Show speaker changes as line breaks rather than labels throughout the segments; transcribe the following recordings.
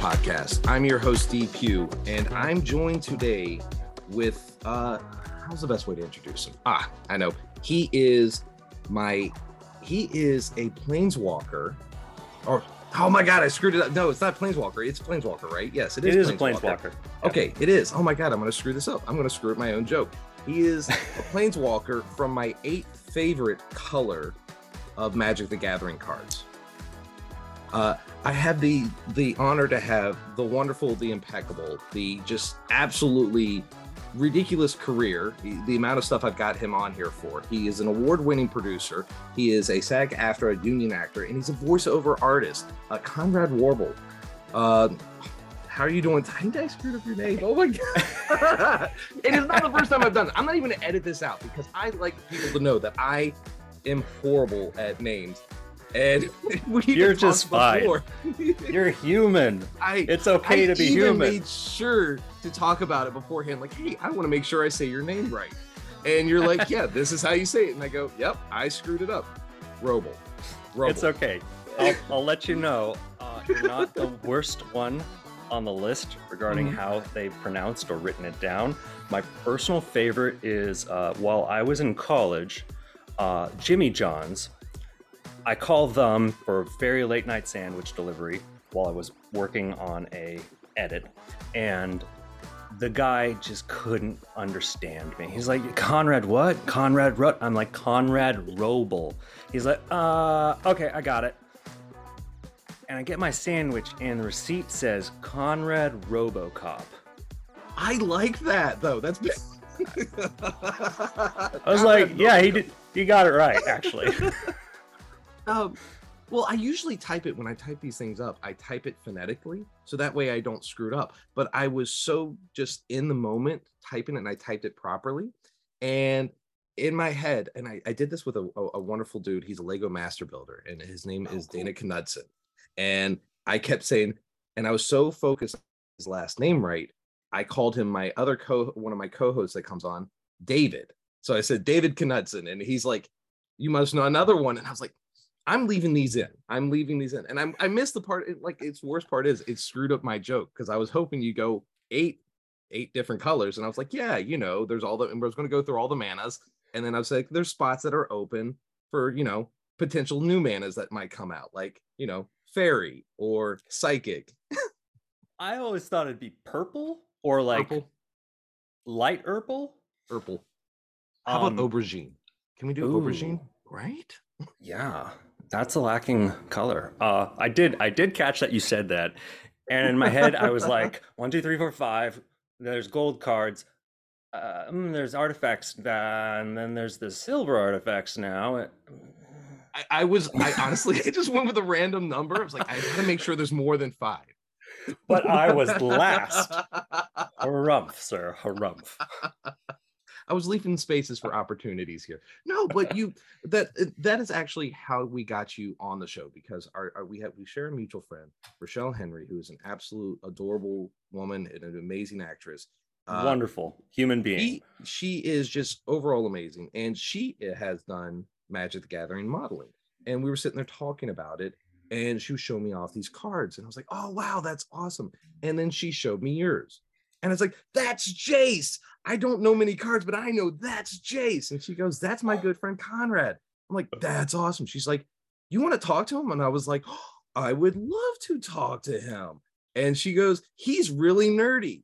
podcast. I'm your host, Steve Pugh, and I'm joined today with uh how's the best way to introduce him? Ah, I know. He is my he is a planeswalker. Or oh my god, I screwed it up. No, it's not planeswalker. It's planeswalker, right? Yes, it is.
It is a planeswalker.
Okay, it is. Oh my god, I'm gonna screw this up. I'm gonna screw up my own joke. He is a planeswalker from my eighth favorite color of Magic the Gathering cards. Uh, I have the the honor to have the wonderful, the impeccable, the just absolutely ridiculous career. The, amount of stuff I've got him on here for. He is an award-winning producer. He is a SAG-AFTRA a union actor, and he's a voiceover artist. Uh, Conrad Warble. Uh, how are you doing? I think I screwed up your name. Oh my god! it is not the first time I've done it. I'm not even gonna edit this out because I like people to know that I am horrible at names. And we
You're just fine. You're human. I, it's okay
I
to be
even
human.
made sure to talk about it beforehand. Like, hey, I want to make sure I say your name right. And you're like, yeah, this is how you say it. And I go, yep, I screwed it up. Roble. Roble.
It's okay. I'll, I'll let you know. Uh, you're not the worst one on the list regarding
Mhm.
how they pronounced or written it down. My personal favorite is uh, while I was in college, uh, Jimmy John's. I call them for very late night sandwich delivery while I was working on a edit, and the guy just couldn't understand me. He's like, Conrad, what? Conrad Rut? I'm like, Conrad Roble. He's like, uh, okay, I got it. And I get my sandwich, and the receipt says Conrad Robocop.
I like that though. That's.
I was like, yeah, he did. He got it right, actually.
Um, well, I usually type it when I type these things up. I type it phonetically, so that way I don't screw it up. But I was so just in the moment typing it, and I typed it properly, and in my head, and I, I did this with a, a, a wonderful dude. He's a Lego master builder, and his name
Oh,
is
cool.
Dana Knudsen. And I kept saying, and I was so focused on his last name right, I called him my other co one of my co-hosts that comes on, David. So I said David Knudsen, and he's like, "You must know another one," and I was like. I'm leaving these in. I'm leaving these in. And I'm, I missed the part. It, like its worst part is it screwed up my joke because I was hoping you go eight, eight different colors. And I was like, yeah, you know, there's all the, and I was going to go through all the manas. And then I was like, there's spots that are open for, you know, potential new manas that might come out, like, you know, fairy or psychic.
I always thought it'd be purple or like
Purple,
light purple.
purple. How
Um,
about aubergine? Can we do aubergine? Right?
Yeah, that's a lacking color. Uh, I did, I did catch that you said that, and in my head I was like, one, two, three, four, five. There's gold cards. Uh, mm, there's artifacts, and then there's the silver artifacts now.
I, I was, I honestly, I just went with a random number. I was like, I gotta make sure there's more than five.
But I was last. Harumph, sir, harumph.
I was leaving spaces for opportunities here. No, but you that that is actually how we got you on the show because our, our we have we share a mutual friend, Rochelle Henry, who is an absolute adorable woman and an amazing actress. Uh,
Wonderful human being.
She, she is just overall amazing, and she has done Magic the Gathering modeling. And we were sitting there talking about it, and she was showing me off these cards, and I was like, "Oh wow, that's awesome!" And then she showed me yours, and it's like, "That's Jace." I don't know many cards, but I know that's Jace. And she goes, "That's my good friend Conrad." I'm like, "That's awesome." She's like, "You want to talk to him?" And I was like, oh, "I would love to talk to him." And she goes, "He's really nerdy."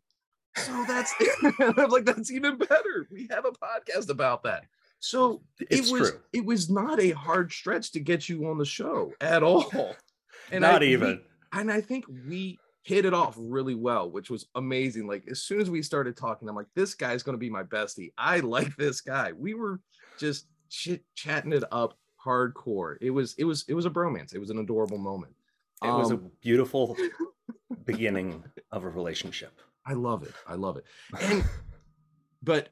So that's I'm like, that's even better. We have a podcast about that. So
It's
it was
true.
it was not a hard stretch to get you on the show at all. And
Not
I, we-
even.
and I think we hit it off really well, which was amazing. Like as soon as we started talking, I'm like, this guy's gonna be my bestie. I like this guy. We were just chit chatting it up hardcore. It was it was it was a bromance. It was an adorable moment.
It was a
Um,
beautiful beginning of a relationship.
I love it. I love it. And but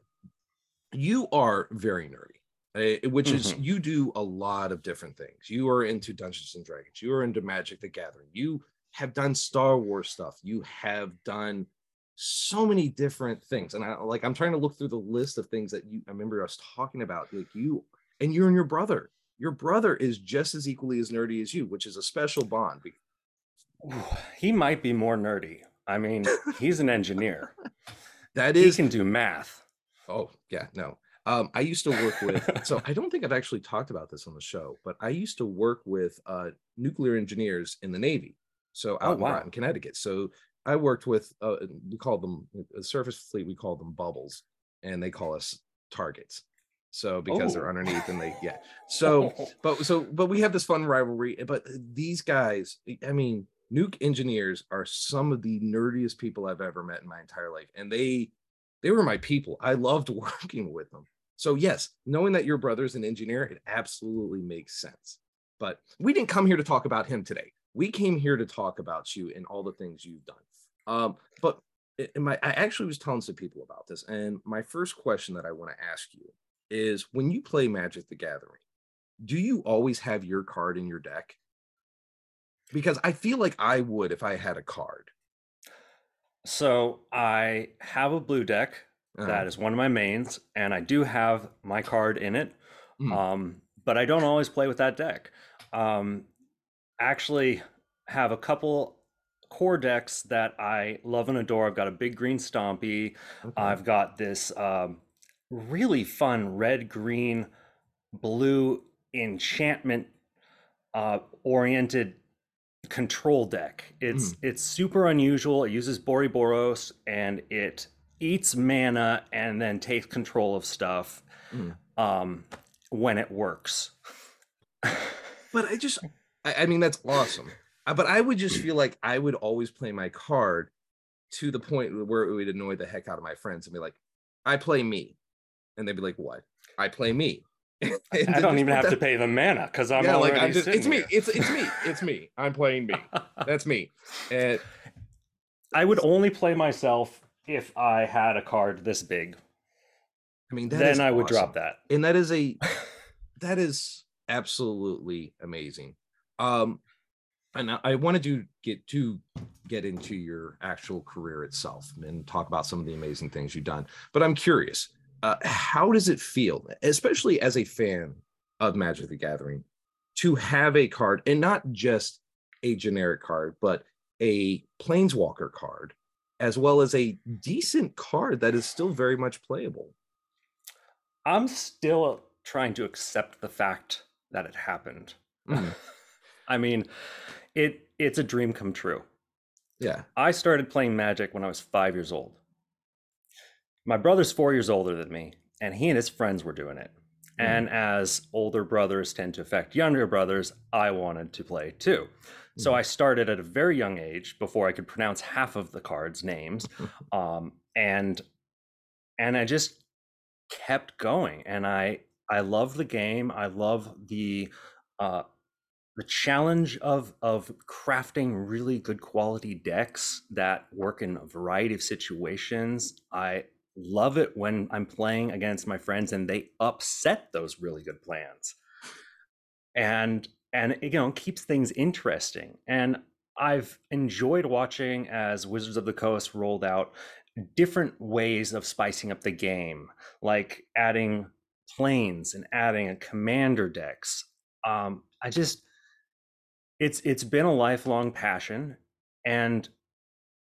you are very nerdy, uh, which is
Mhm.
you do a lot of different things. You are into Dungeons and Dragons. You are into Magic the Gathering. You have done Star Wars stuff. You have done so many different things. And I like I'm trying to look through the list of things that you I remember us talking about. Like you and you and your brother. Your brother is just as equally as nerdy as you, which is a special bond.
He might be more nerdy. I mean, he's an engineer.
that is he
can do math.
Oh yeah, no. Um, I used to work with. so I don't think I've actually talked about this on the show, but I used to work with uh, nuclear engineers in the Navy. So
Oh,
out in. Groton, Connecticut. So I worked with. Uh, we called them the surface fleet. We called them bubbles, and they call us targets. So because they're
Oh.
underneath, and they yeah. So but so but we have this fun rivalry but these guys i mean nuke engineers are some of the nerdiest people i've ever met in my entire life and they they were my people i loved working with them so yes knowing that your brother's an engineer it absolutely makes sense but we didn't come here to talk about him today we came here to talk about you and all the things you've done um but my i actually was telling some people about this and my first question that i want to ask you is when you play magic the gathering do you always have your card in your deck? Because I feel like I would if I had a card.
So I have a blue deck
Uh,
that is one of my mains, and I do have my card in it.
Mm.
Um, but I don't always play with that deck. Um, actually, have a couple core decks that I love and adore. I've got a big green Stompy.
okay.
I've got this um, really fun red, green, blue enchantment uh, oriented control deck. It's it's super unusual. It uses Boriboros and it eats mana and then takes control of stuff
Mm.
um, when it works.
but I just, I, I mean, that's awesome. But I would just feel like I would always play my card to the point where it would annoy the heck out of my friends and be like, I play me. And they'd be like, what? I play me.
I don't even have
that-
to pay the mana because I'm
yeah,
already
like I'm just, it's me. It's it's me. It's me. I'm playing me. That's me. And
I would only play myself if I had a card this big.
I mean, that is
then I would
awesome.
drop that.
and that is a that is absolutely amazing um and I- wanted to get to get into your actual career itself and talk about some of the amazing things you've done but i'm curious uh, how does it feel especially as a fan of magic the gathering to have a card and not just a generic card but a planeswalker card as well as a decent card that is still very much playable
I'm still trying to accept the fact that it happened.
Mm,
I mean, it it's a dream come true.
yeah
I started playing Magic when I was five years old. My brother's four years older than me, and he and his friends were doing it.
Mhm.
And as older brothers tend to affect younger brothers, I wanted to play too. So
Mhm.
I started at a very young age before I could pronounce half of the cards' names, um, and and I just kept going. And I I love the game. I love the uh, the challenge of of crafting really good quality decks that work in a variety of situations. I love it when I'm playing against my friends and they upset those really good plans. And and you know, keeps things interesting. And I've enjoyed watching as Wizards of the Coast rolled out different ways of spicing up the game, like adding planes and adding a commander decks. Um, I just it's it's been a lifelong passion and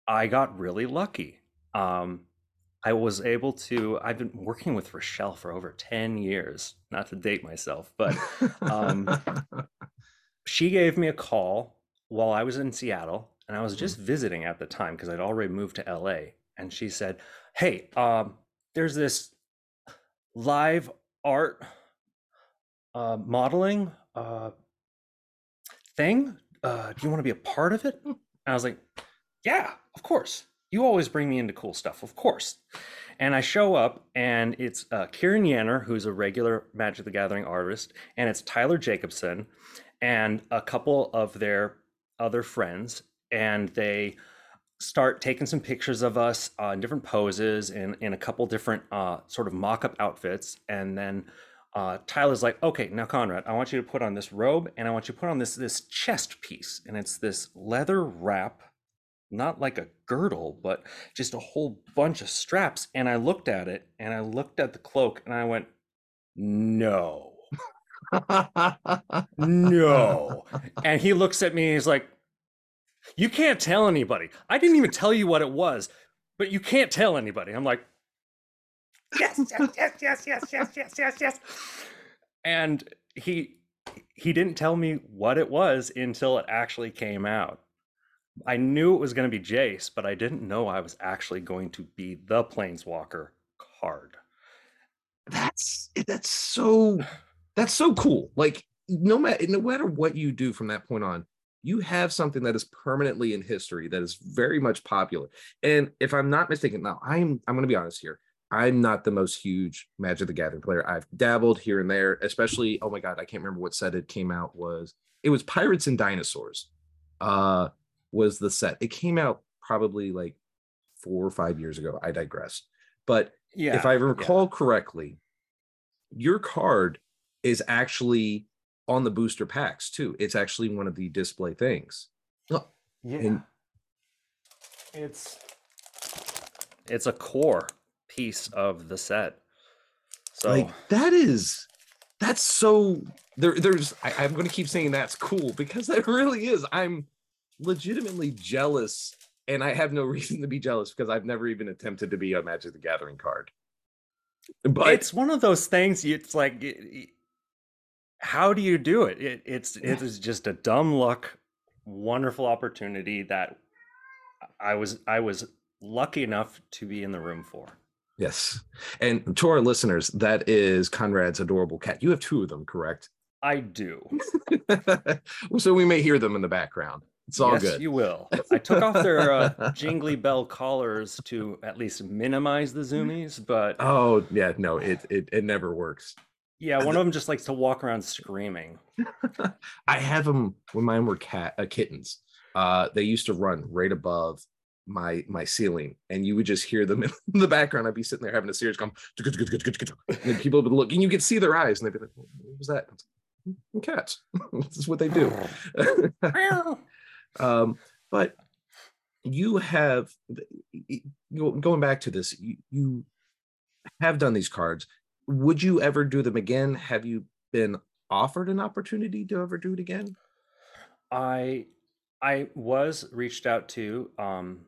I got really lucky. Um, I was able to I've been working with Rochelle for over 10 years, not to date myself, but um, she gave me a call while I was in Seattle and I was just visiting at the time because I'd already moved to LA and she said, "Hey, um, there's this live art uh, modeling uh, thing. Uh, do you want to be a part of it?" And I was like, "Yeah, of course. You always bring me into cool stuff, of course." And I show up, and it's uh, Kieran Yanner, who's a regular Magic the Gathering artist, and it's Tyler Jacobson, and a couple of their other friends, and they start taking some pictures of us uh, in different poses and in a couple different uh, sort of mock-up outfits and then uh, tyler's like okay now conrad i want you to put on this robe and i want you to put on this this chest piece and it's this leather wrap not like a girdle but just a whole bunch of straps and i looked at it and i looked at the cloak and i went no no and he looks at me and he's like You can't tell anybody. I didn't even tell you what it was, but you can't tell anybody. I'm like, yes, yes, yes, yes, yes, yes, yes, yes, yes. And he he didn't tell me what it was until it actually came out. I knew it was going to be Jace, but I didn't know I was actually going to be the Planeswalker card.
That's eh, that's so that's so cool. Like no matter no matter what you do from that point on, you have something that is permanently in history that is very much popular. And if I'm not mistaken, now I'm I'm going to be honest here. I'm not the most huge Magic the Gathering player. I've dabbled here and there, especially oh my god, I can't remember what set it came out was. It was Pirates and Dinosaurs. Uh was the set. It came out probably like 4 or 5 years ago. I digress. But yeah, if I recall yeah. correctly, your card is actually on the booster packs too. It's actually one of the display things.
Oh, yeah. And, it's it's a core piece of the set.
So like that is that's so there there's I, I'm gonna keep saying that's cool because that really is. I'm legitimately jealous and I have no reason to be jealous because I've never even attempted to be a Magic the Gathering card.
But it's one of those things. It's like, how do you do it? it it's it is just a dumb luck, wonderful opportunity that I was I was lucky enough to be in the room for.
Yes, and to our listeners, that is Conrad's adorable cat. You have two of them, correct?
I do.
so we may hear them in the background. It's all good. yes, good.
You will. I took off their uh, jingly bell collars to at least minimize the zoomies, but
oh yeah, no, it it it never works.
Yeah, one of them just likes to walk around screaming.
I have them when mine were cat uh, kittens. Uh, they used to run right above my my ceiling, and you would just hear them in the background. I'd be sitting there having a serious come, and people would look, and you could see their eyes, and they'd be like, "What was that?" Cats. this is what they do. Um, but you have going back to this, you, you have done these cards. Would you ever do them again? Have you been offered an opportunity to ever do it again?
I I was reached out to um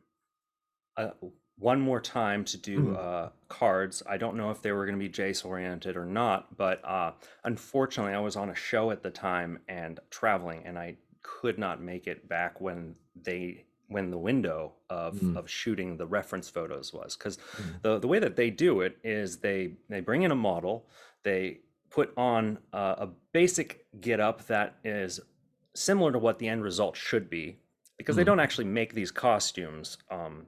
uh, one more time to do mm-hmm. uh, cards. I don't know if they were going to be Jace oriented or not, but uh, unfortunately, I was on a show at the time and traveling, and I could not make it back when they when the window of, mm. of shooting the reference photos was because mm. the, the way that they do it is they they bring in a model they put on uh, a basic get up that is similar to what the end result should be because mm. they don't actually make these costumes um,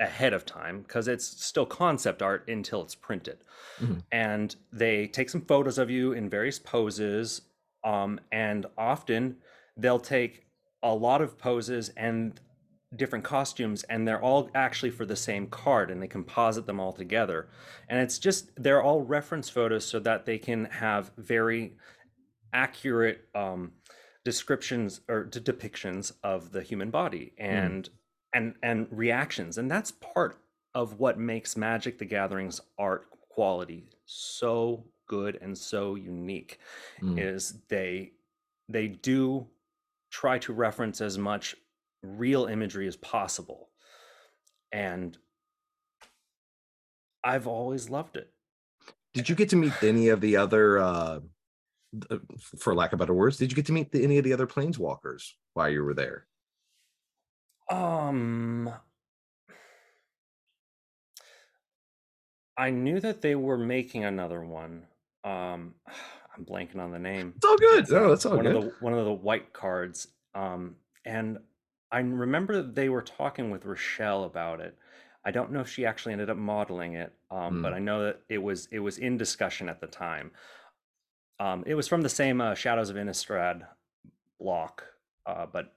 ahead of time because it's still concept art until it's printed mm-hmm. and they take some photos of you in various poses um, and often they'll take a lot of poses and different costumes and they're all actually for the same card and they composite them all together and it's just they're all reference photos so that they can have very accurate um, descriptions or d- depictions of the human body hmm. and mm. And and reactions and that's part of what makes magic the gatherings art quality so good and so unique mm. is they they do try to reference as much real imagery as possible. And I've always loved it.
Did you get to meet any of the other, uh, for lack of better words, did you get to meet the, any of the other planeswalkers while you were there?
Um, I knew that they were making another one. Um, I'm blanking on the name.
It's all good. No, that's all
one
good.
Of the, one of the white cards. Um, and I remember they were talking with Rochelle about it. I don't know if she actually ended up modeling it, um, mm. but I know that it was it was in discussion at the time. Um, it was from the same uh, Shadows of Innistrad block, uh, but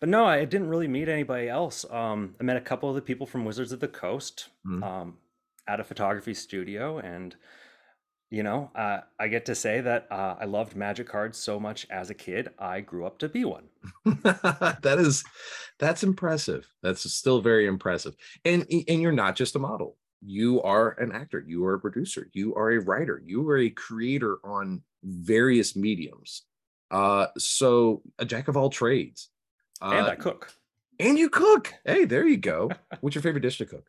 but no, I didn't really meet anybody else. Um, I met a couple of the people from Wizards of the Coast mm. at a photography studio, and you know, uh, I get to say that uh, I loved Magic cards so much as a kid. I grew up to be one.
that is, that's impressive. That's still very impressive. And and you're not just a model. You are an actor. You are a producer. You are a writer. You are a creator on various mediums. Uh, so a jack of all trades.
Uh, and I cook.
And you cook. Hey, there you go. What's your favorite dish to cook?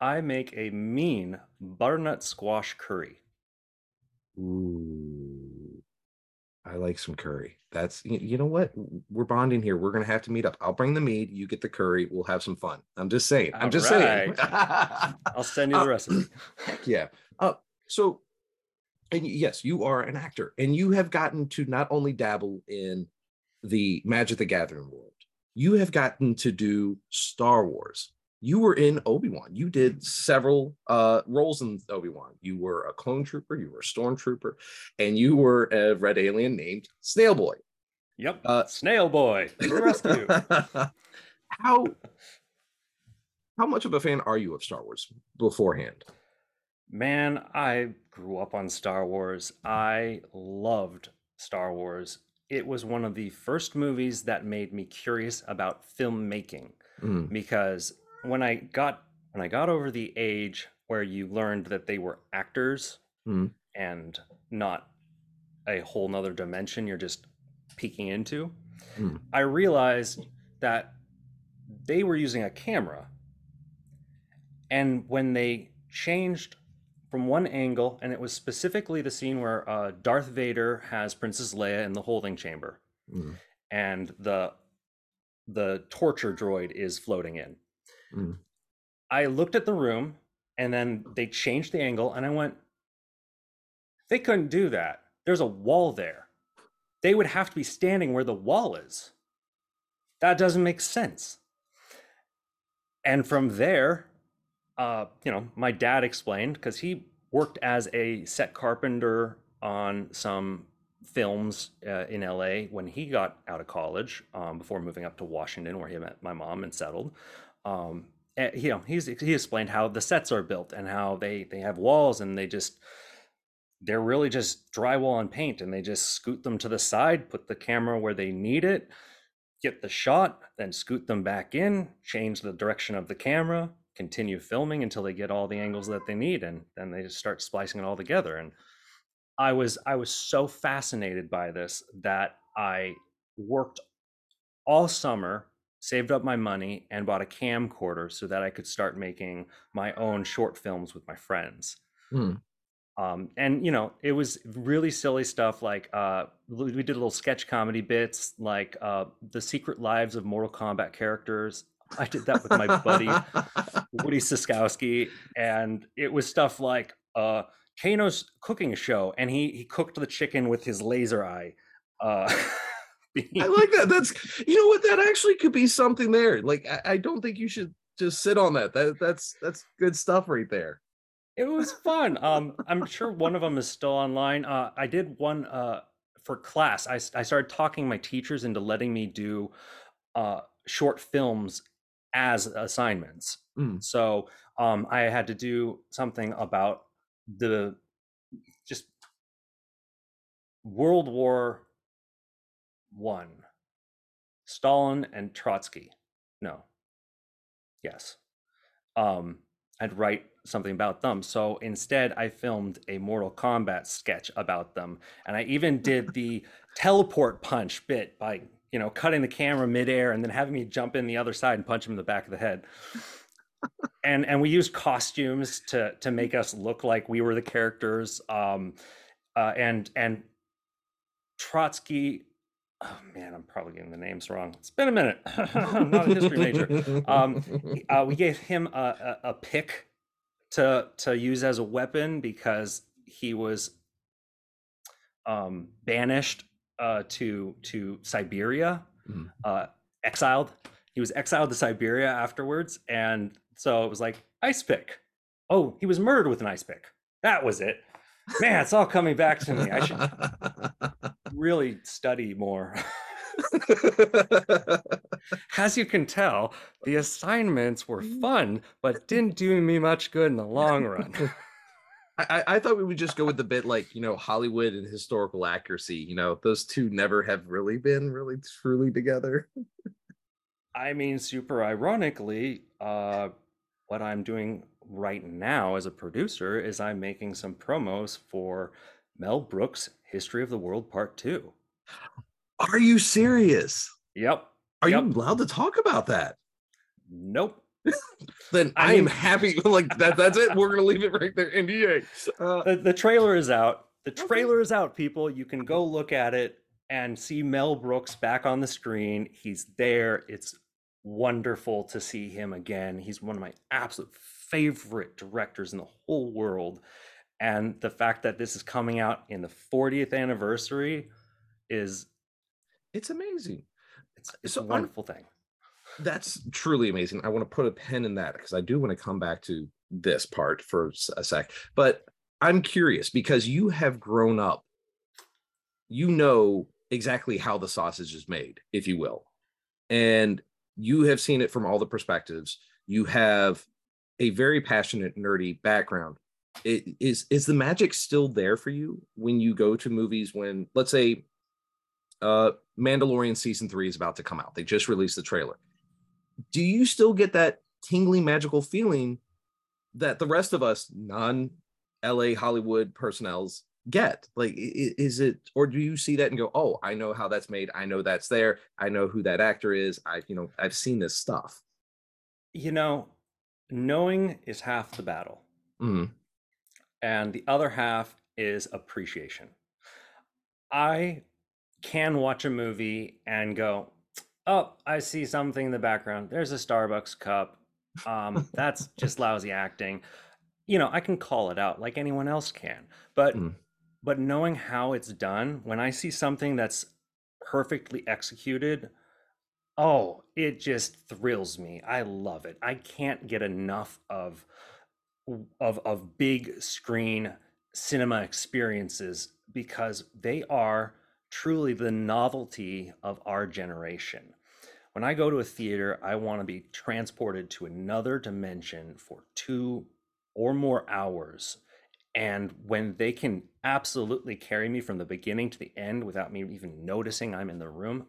I make a mean butternut squash curry.
Ooh, I like some curry. That's you, know what? We're bonding here. We're gonna have to meet up. I'll bring the meat. You get the curry. We'll have some fun. I'm just saying. I'm
All
just saying.
I'll send you the
Uh,
recipe.
Heck yeah. Uh, so, and yes, you are an actor, and you have gotten to not only dabble in the Magic the Gathering world, you have gotten to do Star Wars. You were in Obi Wan. You did several uh, roles in Obi Wan. You were a clone trooper, you were a stormtrooper, and you were a red alien named Snail Boy.
Yep.
Uh,
Snail boy rescue.
how how much of a fan are you of Star Wars beforehand?
Man, I grew up on Star Wars. I loved Star Wars. It was one of the first movies that made me curious about filmmaking
Mm,
because when I got when I got over the age where you learned that they were actors
mm,
and not a whole nother dimension you're just peeking into,
Hmm.
I realized that they were using a camera. And when they changed from one angle, and it was specifically the scene where uh, Darth Vader has Princess Leia in the holding chamber,
mm,
and the the torture droid is floating in.
mm.
I looked at the room, and then they changed the angle, and I went, they couldn't do that. There's a wall there. They would have to be standing where the wall is. That doesn't make sense. And from there, uh, you know, my dad explained because he worked as a set carpenter on some films uh, in LA when he got out of college um, before moving up to Washington, where he met my mom and settled. Um, and, you know, he's he explained how the sets are built and how they they have walls and they just they're really just drywall and paint and they just scoot them to the side, put the camera where they need it, get the shot, then scoot them back in, change the direction of the camera, continue filming until they get all the angles that they need, and then they just start splicing it all together. And I was I was so fascinated by this that I worked all summer, saved up my money, and bought a camcorder so that I could start making my own short films with my friends
Hmm.
um, and you know it was really silly stuff like uh, we we did little sketch comedy bits like uh, the secret lives of mortal kombat characters i did that with my buddy woody siskowski and it was stuff like uh, kano's cooking show and he he cooked the chicken with his laser eye uh,
I like that. That's you know what that actually could be something there. Like I, I don't think you should just sit on that. That that's that's good stuff right there.
It was fun. Um, I'm sure one of them is still online. Uh, I did one uh, for class. I I started talking my teachers into letting me do uh, short films as assignments.
Mm.
So um, I had to do something about the just World War One, Stalin and Trotsky. No. Yes. Um, I'd write something about them. So instead, I filmed a Mortal Kombat sketch about them, and I even did the teleport punch bit by you know cutting the camera midair and then having me jump in the other side and punch him in the back of the head. and and we used costumes to to make us look like we were the characters. Um, uh, and and Trotsky. Oh man, I'm probably getting the names wrong. It's been a minute. I'm not a history major um, uh, we gave him a, a, a pick to to use as a weapon because he was um, banished uh, to to Siberia,
Mhm.
uh, exiled. He was exiled to Siberia afterwards, and so it was like ice pick. Oh, he was murdered with an ice pick. That was it. Man, it's all coming back to me. I should really study more. As you can tell, the assignments were fun, but didn't do me much good in the long run.
I, I thought we would just go with the bit like you know Hollywood and historical accuracy. You know those two never have really been really truly together.
I mean, super ironically, uh, what I'm doing right now as a producer is I'm making some promos for Mel Brooks' History of the World Part 2.
Are you serious?
Yep.
Are
Yep.
you allowed to talk about that?
Nope.
Then
I
I, am
mean-
happy. Like that. That's it. We're gonna leave it right there. NDA. Uh,
The, the trailer is out. The
Okay.
trailer is out, people. You can go look at it and see Mel Brooks back on the screen. He's there. It's wonderful to see him again. He's one of my absolute favorite directors in the whole world. And the fact that this is coming out in the 40th anniversary is
it's amazing.
it's, it's
So
a
I'm-
wonderful thing.
That's truly amazing. I want to put a pin in that because I do want to come back to this part for a sec. But I'm curious because you have grown up, you know exactly how the sausage is made, if you will. And you have seen it from all the perspectives. You have a very passionate, nerdy background. It, is is the magic still there for you when you go to movies when let's say uh Mandalorian season 3 is about to come out. They just released the trailer do you still get that tingling magical feeling that the rest of us non LA Hollywood personnels get? Like, is it, or do you see that and go, oh, I know how that's made. I know that's there. I know who that actor is. I, you know, I've seen this stuff.
You know, knowing is half the battle.
Mhm.
and the other half is appreciation. I can watch a movie and go, "Oh, I see something in the background. There's a Starbucks cup. Um, that's just lousy acting." You know, I can call it out like anyone else can. But
Mm.
but knowing how it's done, when I see something that's perfectly executed, oh, it just thrills me. I love it. I can't get enough of of of big screen cinema experiences because they are truly the novelty of our generation. When I go to a theater, I want to be transported to another dimension for 2 or more hours. And when they can absolutely carry me from the beginning to the end without me even noticing I'm in the room,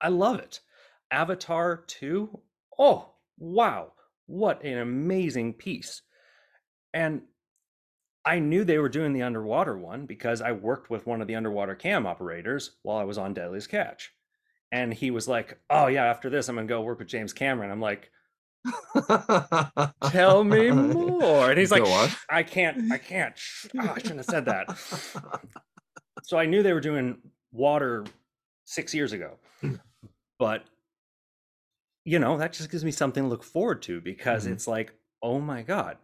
I love it. Avatar 2, oh, wow, what an amazing piece. And I knew they were doing the underwater one because I worked with one of the underwater cam operators while I was on Deadliest Catch. And he was like, Oh, yeah, after this, I'm going to go work with James Cameron. I'm like, Tell me more. And he's like,
Go.
I can't, I can't. Oh, I shouldn't have said that. So I knew they were doing water six years ago. But, you know, that just gives me something to look forward to because
Mhm.
it's like, oh my God,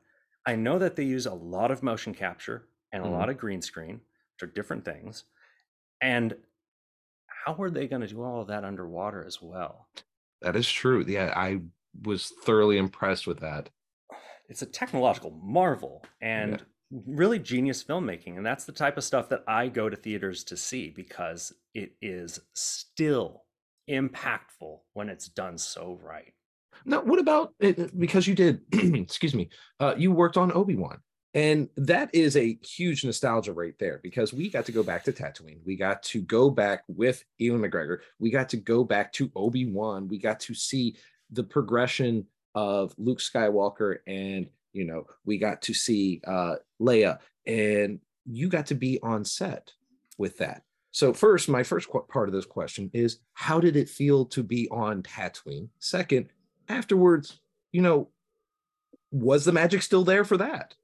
I know that they use a lot of motion capture and a
Mhm.
lot of green screen, which are different things. And how are they going to do all of that underwater as well?
that is true. Yeah, I was thoroughly impressed with that.
it's a technological marvel and really genius filmmaking and that's the type of stuff that i go to theaters to see because it is still impactful when it's done so right
Now, what about it? Because you did, excuse me, uh, you worked on Obi Wan, and that is a huge nostalgia right there. Because we got to go back to Tatooine, we got to go back with Ewan McGregor, we got to go back to Obi Wan, we got to see the progression of Luke Skywalker, and you know, we got to see uh, Leia, and you got to be on set with that. So first, my first part of this question is, how did it feel to be on Tatooine? Second, afterwards, you know, was the magic still there for that?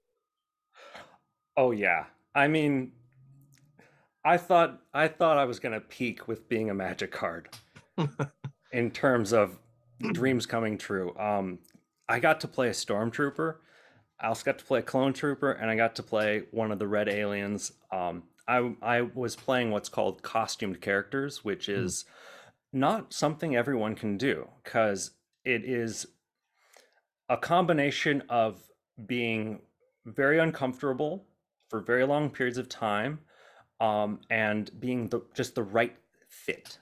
oh yeah i mean i thought i thought i was going to peak with being a magic card in terms of dreams coming true um i got to play a stormtrooper I also got to play a clone trooper and I got to play one of the red aliens. Um, I, I was playing what's called costumed characters, which is not something everyone can do because it is a combination of being very uncomfortable for very long periods of time um, and being the, just the right fit.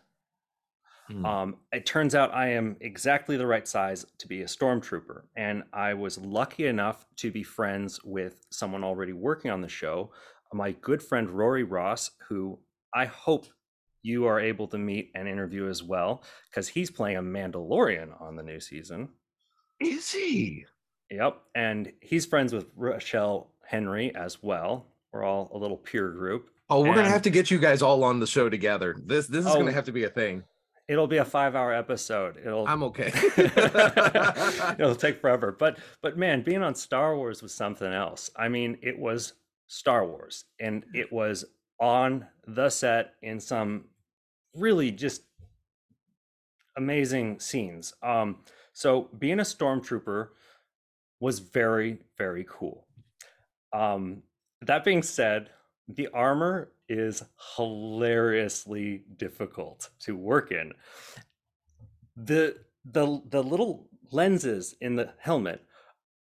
Mm.
Um, it turns out I am exactly the right size to be a stormtrooper, and I was lucky enough to be friends with someone already working on the show, my good friend Rory Ross, who I hope you are able to meet and interview as well, because he's playing a Mandalorian on the new season.
Is he?
Yep, and he's friends with Rochelle Henry as well. We're all a little peer group.
Oh, we're gonna have to get you guys all on the show together. This this is
Oh.
gonna have to be a thing.
It'll be a five-hour episode. It'll.
I'm okay.
it'll take forever, but but man, being on Star Wars was something else. I mean, it was Star Wars, and it was on the set in some really just amazing scenes. Um, so being a stormtrooper was very very cool. Um, that being said, the armor is hilariously difficult to work in. The the the little lenses in the helmet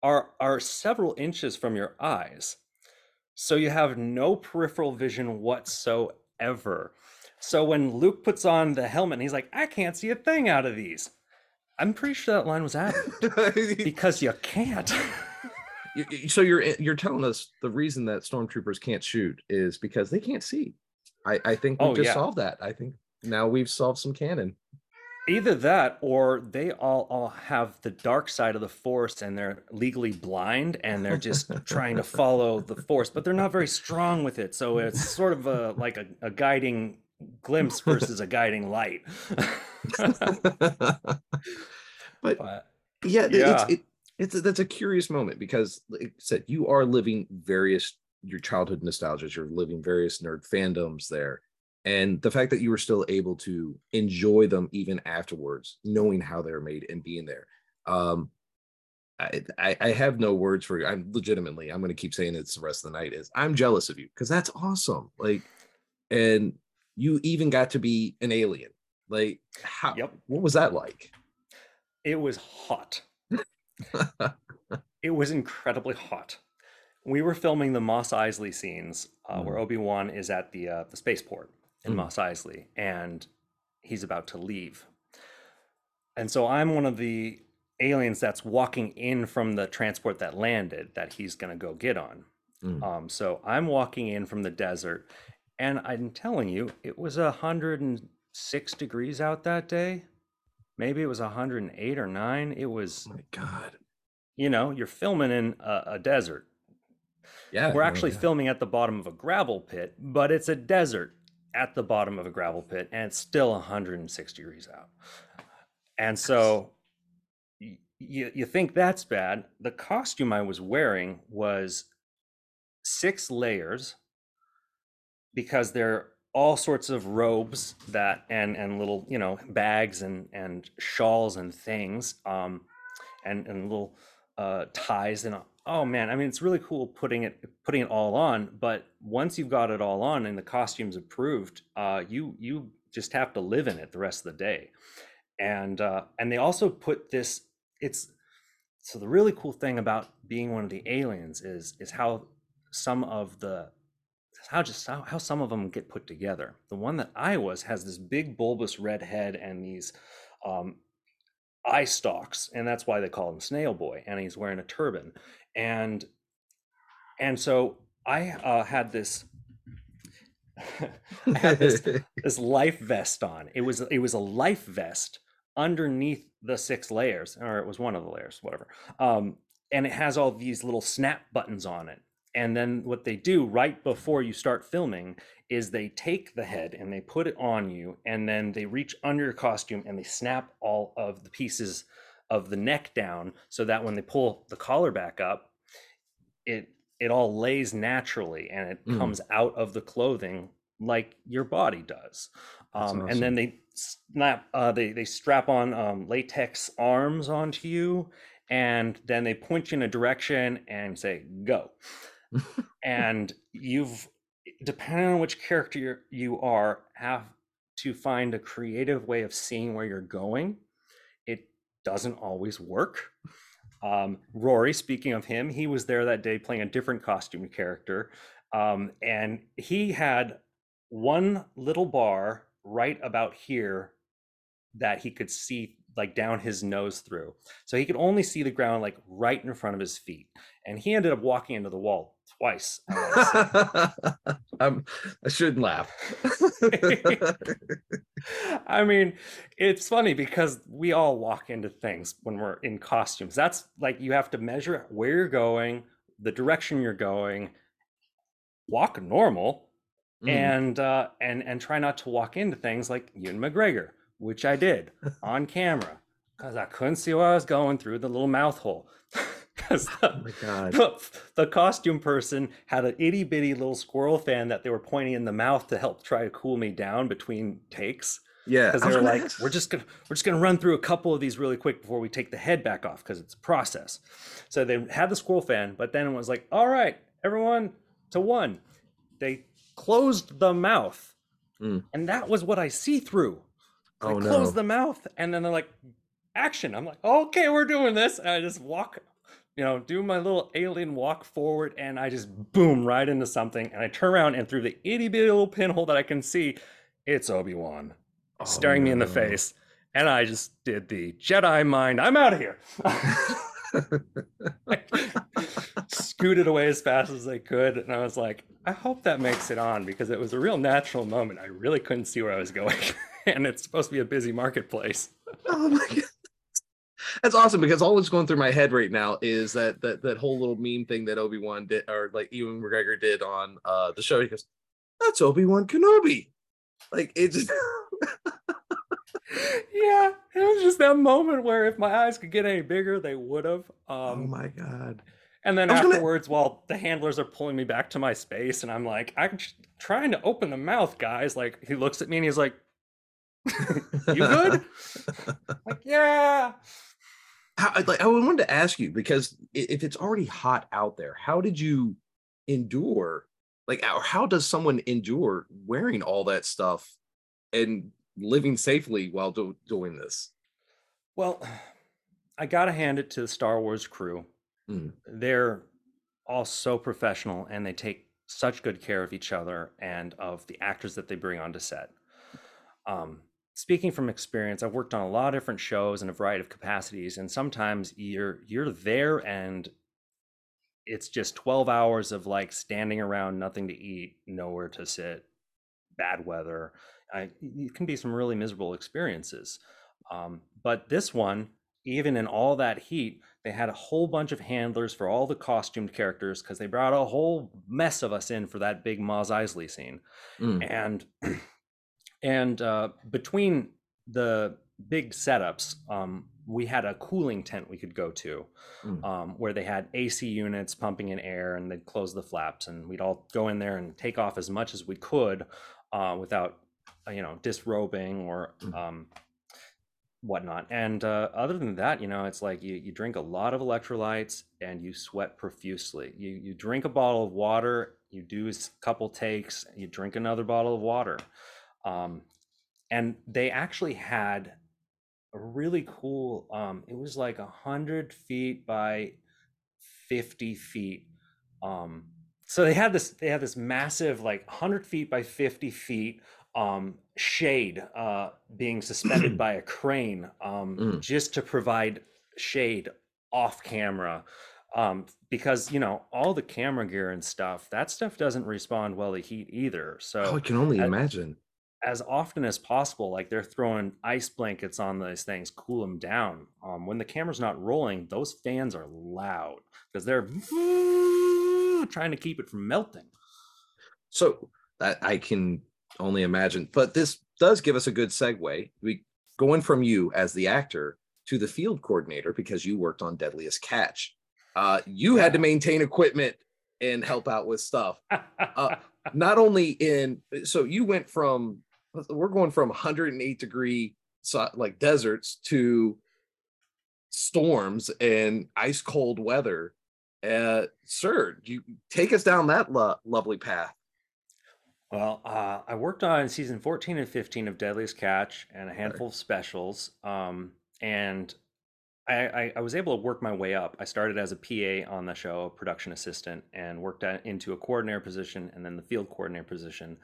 are are several inches from your eyes. So you have no peripheral vision whatsoever. So when Luke puts on the helmet and he's like, I can't see a thing out of these. I'm pretty sure that line was added because you can't.
so you're you're telling us the reason that stormtroopers can't shoot is because they can't see. I I think we
Oh,
just
yeah.
solved that. I think now we've solved some canon.
Either that or they all, all have the dark side of the force and they're legally blind and they're just trying to follow the force, but they're not very strong with it. So it's sort of a like a, a guiding glimpse versus a guiding light.
but
but
yeah,
Yeah.
it's it, it's that's a curious moment because like I said you are living various your childhood nostalgias you're living various nerd fandoms there and the fact that you were still able to enjoy them even afterwards knowing how they're made and being there um I, I, I have no words for you. I'm legitimately, I'm going to keep saying it's the rest of the night is I'm jealous of you because that's awesome. Like, and you even got to be an alien. Like, how,
Yep.
what was that like?
it was hot. it was incredibly hot. We were filming the Mos Eisley scenes uh, where Obi Wan is at the uh, the spaceport in
Mm.
Mos Eisley, and he's about to leave. And so I'm one of the aliens that's walking in from the transport that landed that he's going to go get on.
Mm.
Um, so I'm walking in from the desert, and I'm telling you, it was a hundred and six degrees out that day. Maybe it was 108 or nine. It was
Oh my God.
you know, you're filming in a, a desert.
Yeah.
We're actually
yeah.
filming at the bottom of a gravel pit, but it's a desert at the bottom of a gravel pit, and it's still 106 degrees out. And so you, you think that's bad. The costume I was wearing was six layers because they're all sorts of robes that and and little you know bags and and shawls and things um and and little uh ties and oh man i mean it's really cool putting it putting it all on but once you've got it all on and the costume's approved uh you you just have to live in it the rest of the day. And uh and they also put this it's so the really cool thing about being one of the aliens is is how some of the how just how, how some of them get put together. The one that i was has this big bulbous red head and these um eye stalks and that's why they call him snail boy and he's wearing a turban and and so i uh, had this i had this this life vest on. It was it was a life vest underneath the six layers, or it was one of the layers, whatever. Um, and it has all these little snap buttons on it. And then what they do right before you start filming is they take the head and they put it on you, and then they reach under your costume and they snap all of the pieces of the neck down so that when they pull the collar back up, it it all lays naturally and it
Mm.
comes out of the clothing like your body does. Um, And then they snap, uh, they they strap on um, latex arms onto you, and then they point you in a direction and say go. And you've, depending on which character you're, you are, have to find a creative way of seeing where you're going. It doesn't always work. Um, Rory, speaking of him, he was there that day playing a different costume character. Um, and he had one little bar right about here that he could see like down his nose through. So he could only see the ground like right in front of his feet. And he ended up walking into the wall twice. I.
I shouldn't laugh.
I mean, it's funny because we all walk into things when we're in costumes. That's like you have to measure where you're going, the direction you're going, walk normal,
Mm.
and uh, and and try not to walk into things like Ewan McGregor which I did on camera because I couldn't see where I was going through the little mouth hole. Because the,
Oh my god.
the, the costume person had an itty bitty little squirrel fan that they were pointing in the mouth to help try to cool me down between takes.
Yeah.
Because they were like,
ask-
we're just gonna we're just gonna run through a couple of these really quick before we take the head back off because it's a process. So they had the squirrel fan, but then it was like, all right, everyone to one. They closed the mouth,
Mm.
and that was what I see through. So
Oh,
they
no.
close the mouth, and then they're like, action. I'm like, okay, we're doing this. And I just walk, you know, do my little alien walk forward, and I just boom right into something. And I turn around, and through the itty bitty little pinhole that I can see, it's Obi Wan
Oh,
staring me in the face. And I just did the Jedi mind. I'm out of here. Scooted away as fast as I could. And I was like, I hope that makes it on because it was a real natural moment. I really couldn't see where I was going. and it's supposed to be a busy marketplace.
oh my god. That's awesome because all that's going through my head right now is that that that whole little meme thing that Obi Wan did, or like Ewan McGregor did on uh the show. He goes, "That's Obi Wan Kenobi." Like it just
yeah, it was just that moment where if my eyes could get any bigger, they would have. Um,
oh my god.
And then
was gonna-
afterwards, while the handlers are pulling me back to my space, and I'm like, I'm trying to open the mouth, guys. Like he looks at me and he's like, "You good?" like, yeah.
How, like I wanted to ask you because if it's already hot out there, how did you endure? Like, or how does someone endure wearing all that stuff and living safely while do, doing this?
Well, I gotta hand it to the Star Wars crew.
Mm.
They're all so professional, and they take such good care of each other and of the actors that they bring onto set. Um, speaking from experience, I've worked on a lot of different shows in a variety of capacities, and sometimes you're you're there and it's just 12 hours of like standing around, nothing to eat, nowhere to sit, bad weather. I, it can be some really miserable experiences. Um, but this one, even in all that heat, they had a whole bunch of handlers for all the costumed characters because they brought a whole mess of us in for that big Mos Eisley scene
Mm.
and and uh, between the big setups um, we had a cooling tent we could go to
Mm.
um, where they had ac units pumping in air and they'd close the flaps and we'd all go in there and take off as much as we could uh, without uh, you know disrobing or
Mm.
um, whatnot and uh, other than that you know it's like you, you drink a lot of electrolytes and you sweat profusely. You you drink a bottle of water you do a couple takes you drink another bottle of water. Um, and they actually had a really cool um, it was like a hundred feet by 50 feet um, so they had this they had this massive like 100 feet by 50 feet um, shade uh, being suspended by a crane um,
Mm.
just to provide shade off camera um, because you know all the camera gear and stuff that stuff doesn't respond well to heat either so
Oh, I can only imagine.
as often as possible like they're throwing ice blankets on those things cool them down um, when the camera's not rolling those fans are loud because they're trying to keep it from melting
So that I can only imagine. But this does give us a good segue. We going from you as the actor to the field coordinator because you worked on Deadliest Catch. Uh, you had to maintain equipment and help out with stuff. Not only in so you went from we're going from 108 degree like deserts to storms and ice cold weather. Uh, sir, you take us down that lo- lovely path.
Well, uh, I worked on season 14 and 15 of Deadliest Catch and a handful of specials. Um, and I, I, I was able to work my way up. I started as a PA on the show, a production assistant, and worked at, into a coordinator position and then the field coordinator position.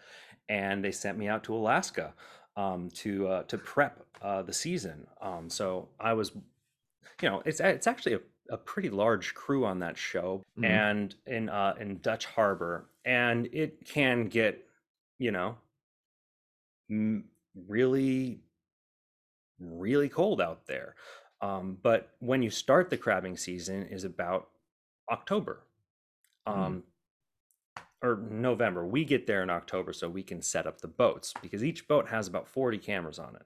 And they sent me out to Alaska um, to uh, to prep uh, the season. Um, so I was, you know, it's it's actually a, a pretty large crew on that show,
Mhm.
and in uh, in Dutch Harbor, and it can get, you know, really, really cold out there. Um, but when you start the crabbing season is about October.
Mhm.
Um, or November. We get there in October so we can set up the boats because each boat has about 40 cameras on it.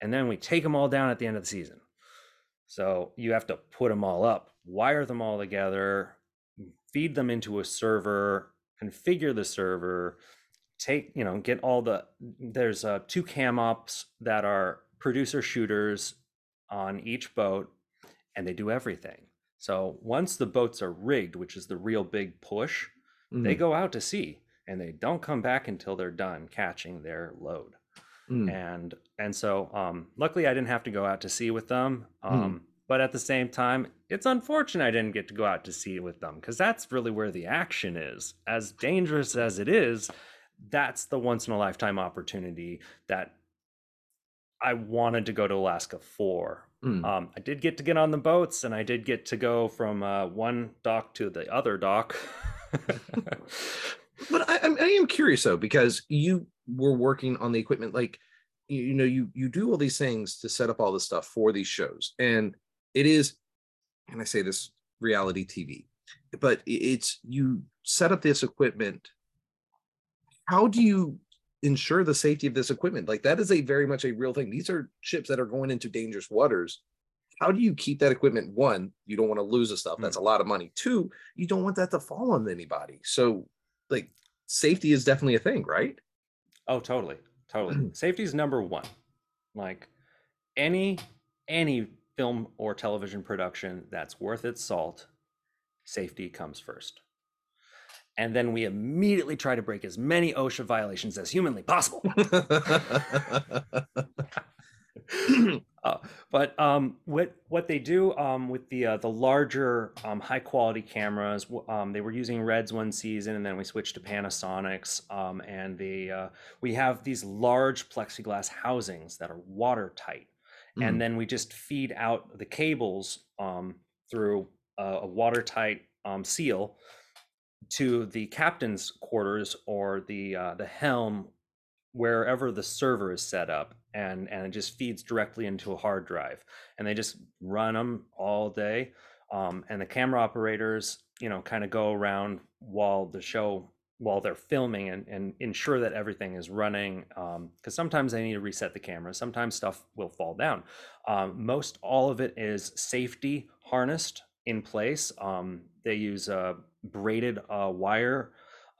and then we take them all down at the end of the season. So you have to put them all up, wire them all together, feed them into a server, configure the server, take you know get all the there's uh, two cam ops that are producer shooters on each boat, and they do everything. So once the boats are rigged, which is the real big push, mm. they go out to sea and they don't come back until they're done catching their load. Mm. And and so um, luckily I didn't have to go out to sea with them. Mm. Um, mm. But at the same time, it's unfortunate I didn't get to go out to sea with them because that's really where the action is. As dangerous as it is, that's the once in a lifetime opportunity that I wanted to go to Alaska for. Mm. Um, I did get to get on the boats and I did get to go from uh, one dock to the other dock.
but I, I am curious though, because you were working on the equipment, like, you, know, you, you do all these things to set up all this stuff for these shows. And it is, and I say this reality TV, but it's, you set up this equipment how do you ensure the safety of this equipment? Like that is a very much a real thing. These are ships that are going into dangerous waters. How do you keep that equipment? One, you don't want to lose the stuff. That's mm. a lot of money. Two, you don't want that to fall on anybody. So, like, safety is definitely a thing, right?
Oh, totally, totally. safety is number one. Like any any film or television production that's worth its salt, safety comes first and then we immediately try to break as many OSHA violations as humanly possible. uh, but um, what what they do um, with the uh, the larger um, high quality cameras, um, they were using Reds one season, and then we switched to Panasonics, um, and they uh, we have these large plexiglass housings that are watertight, mm. and then we just feed out the cables um, through a, a watertight seal to the captain's quarters or the uh, the helm wherever the server is set up and and it just feeds directly into a hard drive and they just run them all day um, and the camera operators you know kind of go around while the show while they're filming and, and ensure that everything is running Um because um, sometimes they need to reset the camera sometimes stuff will fall down. Um, most all of it is safety harnessed in place um, they use uh, braided uh, wire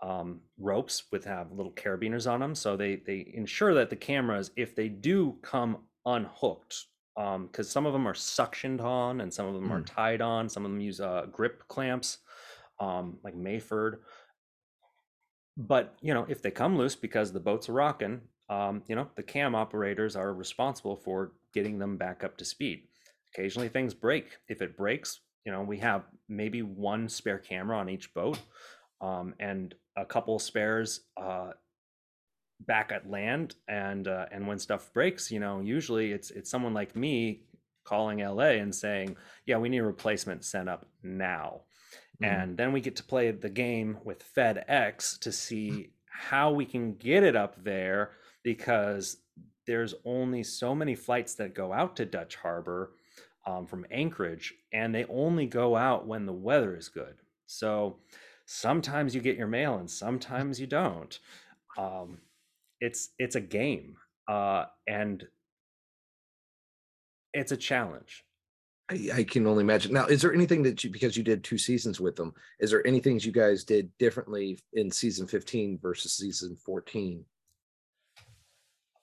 um, ropes with have little carabiners on them. So they they ensure that the cameras, if they do come unhooked, because um, some of them are suctioned on and some of them mm. are tied on. Some of them use uh, grip clamps, um, like Mafer. But you know, if they come loose because the boats are rocking, um, you know, the cam operators are responsible for getting them back up to speed. Occasionally, things break. If it breaks, you know we have maybe one spare camera on each boat um, and a couple spares uh, back at land and uh, and when stuff breaks you know usually it's it's someone like me calling la and saying yeah we need a replacement sent up now mm-hmm. and then we get to play the game with fedex to see how we can get it up there because there's only so many flights that go out to dutch harbor um, from Anchorage, and they only go out when the weather is good. So sometimes you get your mail, and sometimes you don't. Um, it's it's a game, uh, and it's a challenge.
I, I, can only imagine. Now, is there anything that you because you did two seasons with them? Is there any things you guys did differently in season fifteen versus season fourteen?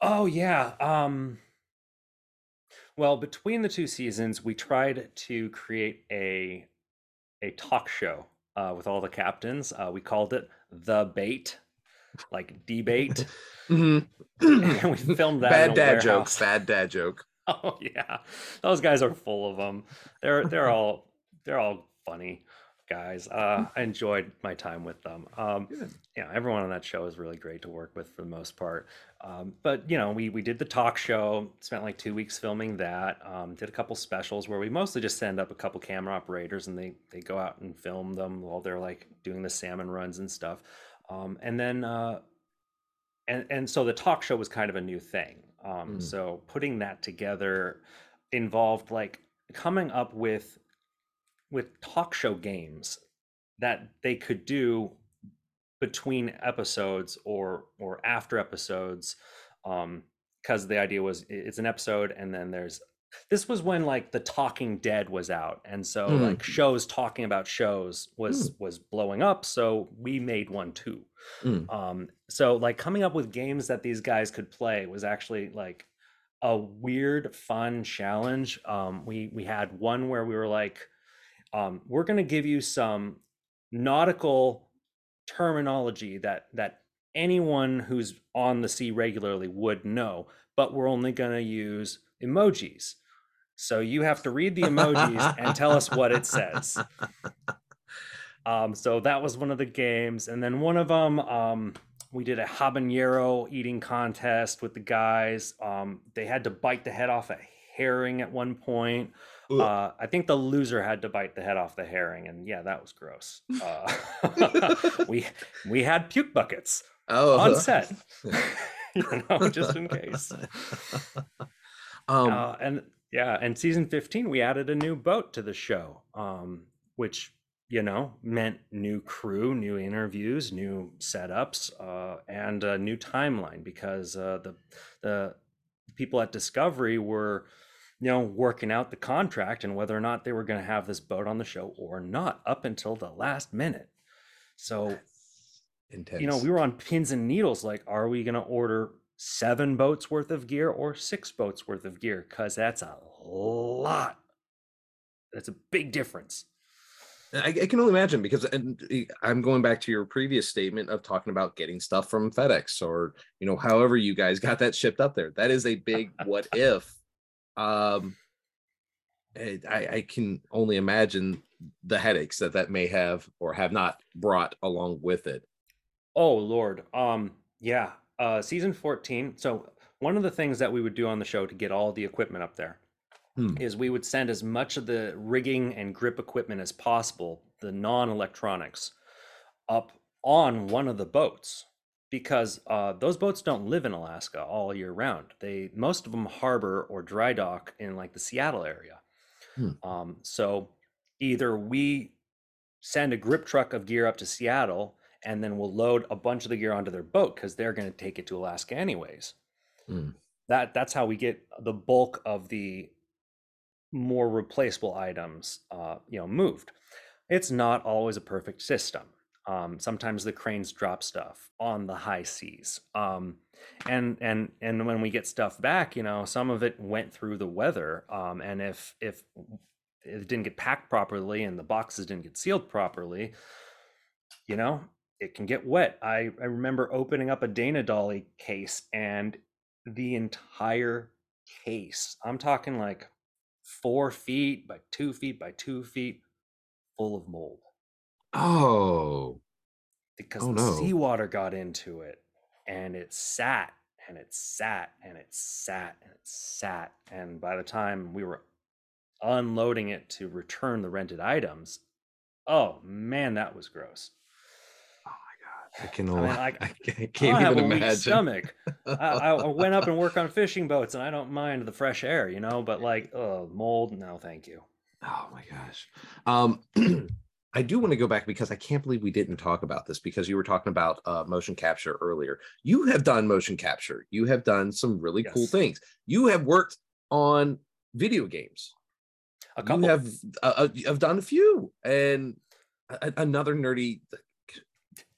Oh yeah. Um, well, between the two seasons, we tried to create a a talk show uh, with all the captains. Uh, we called it the bait, like debate. mm-hmm. and we filmed that.
Bad dad joke. Bad dad joke.
Oh yeah, those guys are full of them. They're they're all they're all funny guys. Uh, I enjoyed my time with them. Um, yeah, everyone on that show is really great to work with for the most part. Um, but you know, we we did the talk show. Spent like two weeks filming that. Um, did a couple specials where we mostly just send up a couple camera operators and they they go out and film them while they're like doing the salmon runs and stuff. Um, and then uh, and and so the talk show was kind of a new thing. Um, mm. So putting that together involved like coming up with with talk show games that they could do between episodes or or after episodes um because the idea was it's an episode and then there's this was when like the talking dead was out and so
Mm.
like shows talking about shows was
Hmm.
was blowing up so we made one too
Mm.
um so like coming up with games that these guys could play was actually like a weird fun challenge um we we had one where we were like um we're going to give you some nautical terminology that that anyone who's on the sea regularly would know but we're only going to use emojis so you have to read the emojis and tell us what it says um, so that was one of the games, and then one of them, um, we did a habanero eating contest with the guys. Um, they had to bite the head off a herring at one point. Uh, I think the loser had to bite the head off the herring, and yeah, that was gross. Uh, we we had puke buckets
oh,
on set, you know, just in case.
um,
uh, and yeah, and season 15, we added a new boat to the show, um, which you know meant new crew, new interviews, new setups, uh, and a new timeline because uh, the the people at Discovery were you know working out the contract and whether or not they were going to have this boat on the show or not up until the last minute. So
intense.
you know, we were on pins and needles. Like, are we going to order seven boats worth of gear or six boats worth of gear? Because that's a lot. That's a big difference.
I, I can only imagine because and eh, I'm going back to your previous statement of talking about getting stuff from FedEx or you know however you guys got that shipped up there. That is a big what if. Um, I, I can only imagine the headaches that that may have or have not brought along with it.
Oh Lord. Um. Yeah. Uh. Season fourteen. So one of the things that we would do on the show to get all the equipment up there
Hmm.
is we would send as much of the rigging and grip equipment as possible, the non-electronics, up on one of the boats because uh, those boats don't live in Alaska all year round. They most of them harbor or dry dock in like the Seattle area.
Hmm.
Um, so either we send a grip truck of gear up to Seattle and then we'll load a bunch of the gear onto their boat because they're going to take it to Alaska anyways.
Hmm.
That that's how we get the bulk of the more replaceable items, uh, you know, moved. It's not always a perfect system. Um, sometimes the cranes drop stuff on the high seas, um, and and and when we get stuff back, you know, some of it went through the weather, um, and if if it didn't get packed properly and the boxes didn't get sealed properly, you know, it can get wet. I I remember opening up a Dana Dolly case and the entire case. I'm talking like four feet by two feet by two feet, full of mold
Oh,
because
Oh,
the
no.
seawater got into it and it sat and it sat and it sat and it sat. And by the time we were unloading it to return the rented items, oh man, that was gross.
oh my god! I can
I mean,
I,
like,
I can't,
I
can't
have
even
a weak
imagine.
stomach. I, I I went up and work on fishing boats, and I don't mind the fresh air, you know. But like, oh, mold, no, thank you.
Oh my gosh. Um I do want to go back because I can't believe we didn't talk about this because you were talking about uh, motion capture earlier. You have done motion capture. You have done some really cool things. You have worked on video games.
A couple.
You have uh, uh, you have done a few and a- another nerdy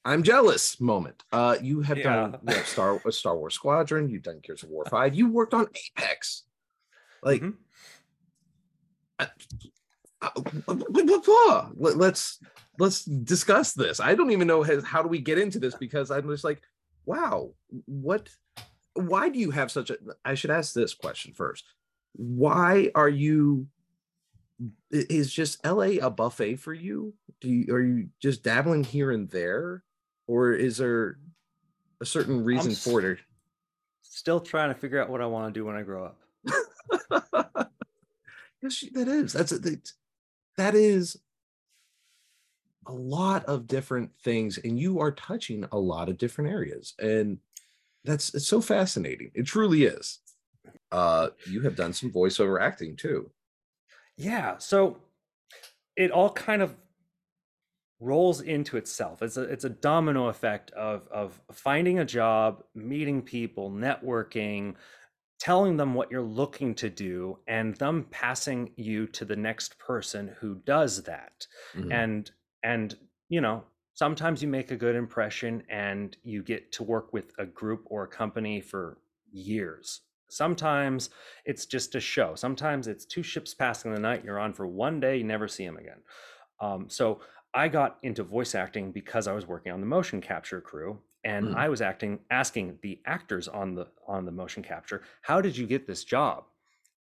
I'm jealous moment. Uh you have done you Star Star Wars Squadron, you've done Gears of War 5. You worked on Apex. Like
Mhm.
uh, let- Uh, let's let's discuss this. I don't even know how, do we get into this because i'm just like wow what why do you have such a i should ask this question first. Why are you is just la a buffet for you? Do you are you just dabbling here and there? Or is there a certain reason
s-
for it
Still trying to figure out what I want to do when I grow up.
yes, that is. That's a, that, is a lot of different things, and you are touching a lot of different areas, and that's it's so fascinating. It truly is. Uh, you have done some voiceover acting too.
Yeah. So it all kind of rolls into itself. It's a it's a domino effect of of finding a job, meeting people, networking, telling them what you're looking to do and them passing you to the next person who does that. Mm-hmm. and and you know sometimes you make a good impression and you get to work with a group or a company for years. Sometimes it's just a show. Sometimes it's two ships passing the night you're on for one day you never see them again. Um, so i got into voice acting because i was working on the motion capture crew and mm. i was acting asking the actors on the on the motion capture how did you get this job?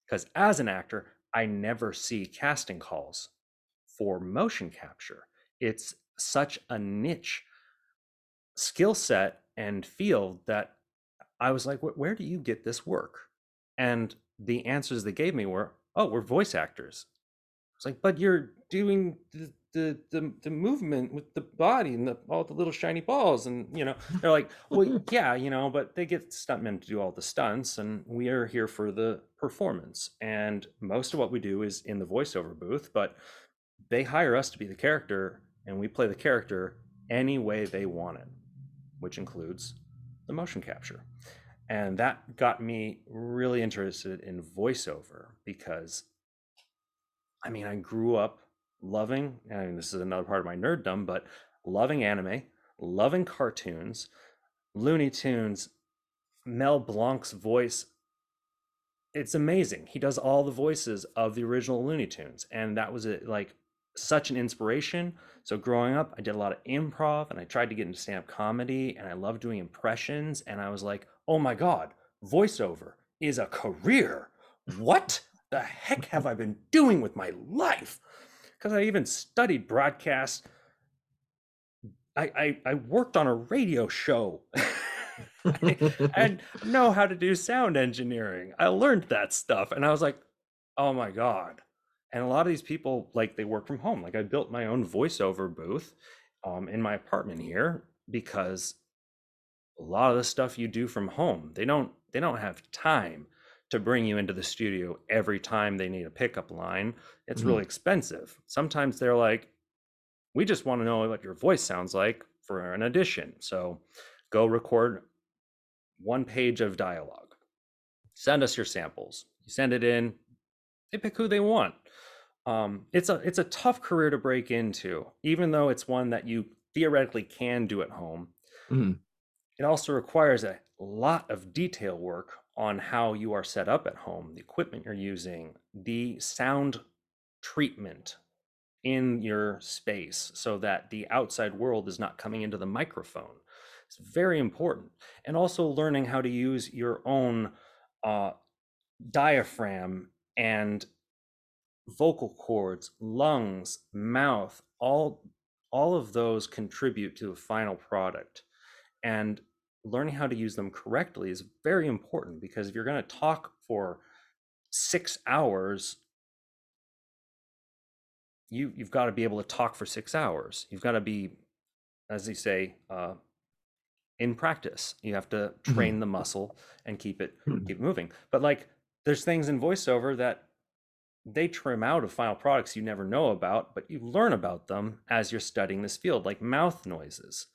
Because as an actor i never see casting calls for motion capture. It's such a niche skill set and field that i was like where do you get this work? And the answers they gave me were oh we're voice actors. It's like but you're doing the the the, movement with the body and the, all the little shiny balls and you know they're like well yeah you know but they get stuntmen to do all the stunts and we are here for the performance. And most of what we do is in the voiceover booth but they hire us to be the character and we play the character any way they want it which includes the motion capture. And that got me really interested in voiceover because i mean i grew up loving, I mean, this is another part of my nerddom, but loving anime, loving cartoons, Looney Tunes, Mel Blanc's voice. It's amazing. He does all the voices of the original Looney Tunes. And that was like such an inspiration. So growing up, I did a lot of improv and I tried to get into stand-up comedy and I loved doing impressions. And I was like, oh my God, voiceover is a career. What the heck have I been doing with my life? Because I even studied broadcast. I, I, I worked on a radio show and know how to do sound engineering. I learned that stuff and I was like, oh my God. And a lot of these people, like, they work from home. Like, I built my own voiceover booth um, in my apartment here because a lot of the stuff you do from home, they don't they don't have time to bring you into the studio every time they need a pickup line. It's mm-hmm. really expensive. Sometimes they're like, we just want to know what your voice sounds like for an audition. So go record one page of dialogue. Send us your samples. You send it in, they pick who they want. Um, it's a it's a tough career to break into, even though it's one that you theoretically can do at home. Mm-hmm. It also requires a lot of detail work on how you are set up at home, the equipment you're using, the sound treatment in your space so that the outside world is not coming into the microphone. It's very important. And also learning how to use your own uh, diaphragm and vocal cords, lungs, mouth, all all of those contribute to the final product. And learning how to use them correctly is very important because if you're going to talk for six hours you you've got to be able to talk for six hours you've got to be as they say uh, in practice you have to mm-hmm. train mm-hmm. the muscle and keep it mm-hmm. keep moving but like there's things in voiceover that they trim out of final products you never know about but you learn about them as you're studying this field like mouth noises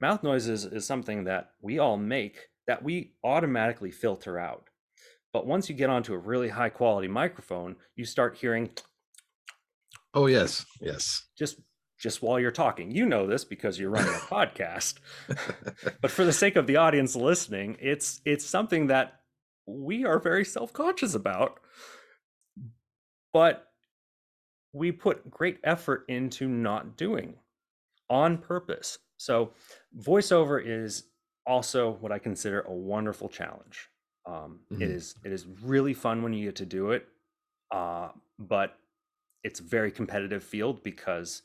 Mouth noises is something that we all make that we automatically filter out. But once you get onto a really high quality microphone, you start hearing
Oh yes, yes.
Just just while you're talking. You know this because you're running a podcast. but for the sake of the audience listening, it's it's something that we are very self-conscious about. But we put great effort into not doing on purpose. So voiceover is also what I consider a wonderful challenge. Um, mm-hmm. it is it is really fun when you get to do it, uh, but it's a very competitive field because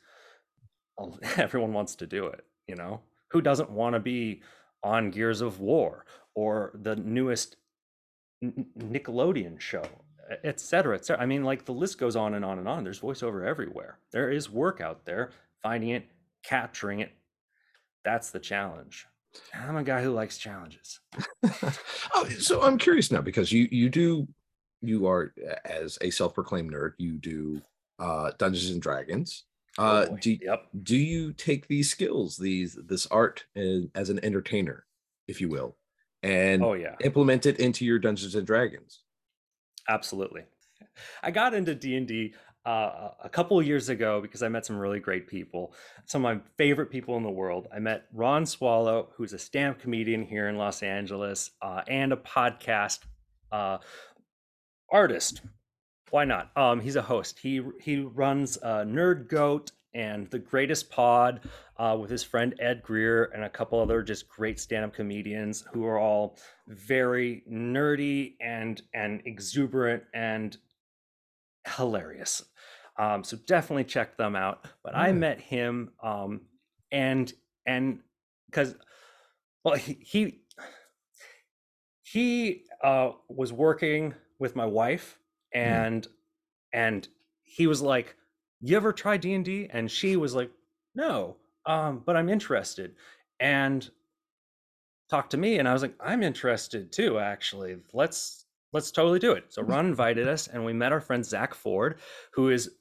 everyone wants to do it. You know, who doesn't want to be on Gears of War or the newest Nickelodeon show, et cetera, et cetera. I mean, like the list goes on and on and on. There's voiceover everywhere. There is work out there, finding it, capturing it, that's the challenge. I'm a guy who likes challenges.
oh, so I'm curious now because you you do you are as a self-proclaimed nerd, you do uh Dungeons and Dragons. Uh oh, do, yep. do you take these skills, these this art as an entertainer, if you will, and
Oh yeah,
implement it into your Dungeons and Dragons.
absolutely. I got into D and uh, a couple of years ago because I met some really great people, some of my favorite people in the world. I met Ron Swallow, who's a stand-up comedian here in Los Angeles uh, and a podcast uh, artist. Why not? Um, he's a host. He he runs uh, Nerd Goat and The Greatest Pod uh, with his friend Ed Greer and a couple other just great stand-up comedians who are all very nerdy and and exuberant and hilarious. Um, so definitely check them out. But I met him um, and and because well he he, he uh, was working with my wife and and he was like you ever try d&d and she was like no um but i'm interested. And talked to me and i was like i'm interested too actually. Let's let's totally do it. So ron invited us and we met our friend zach ford who is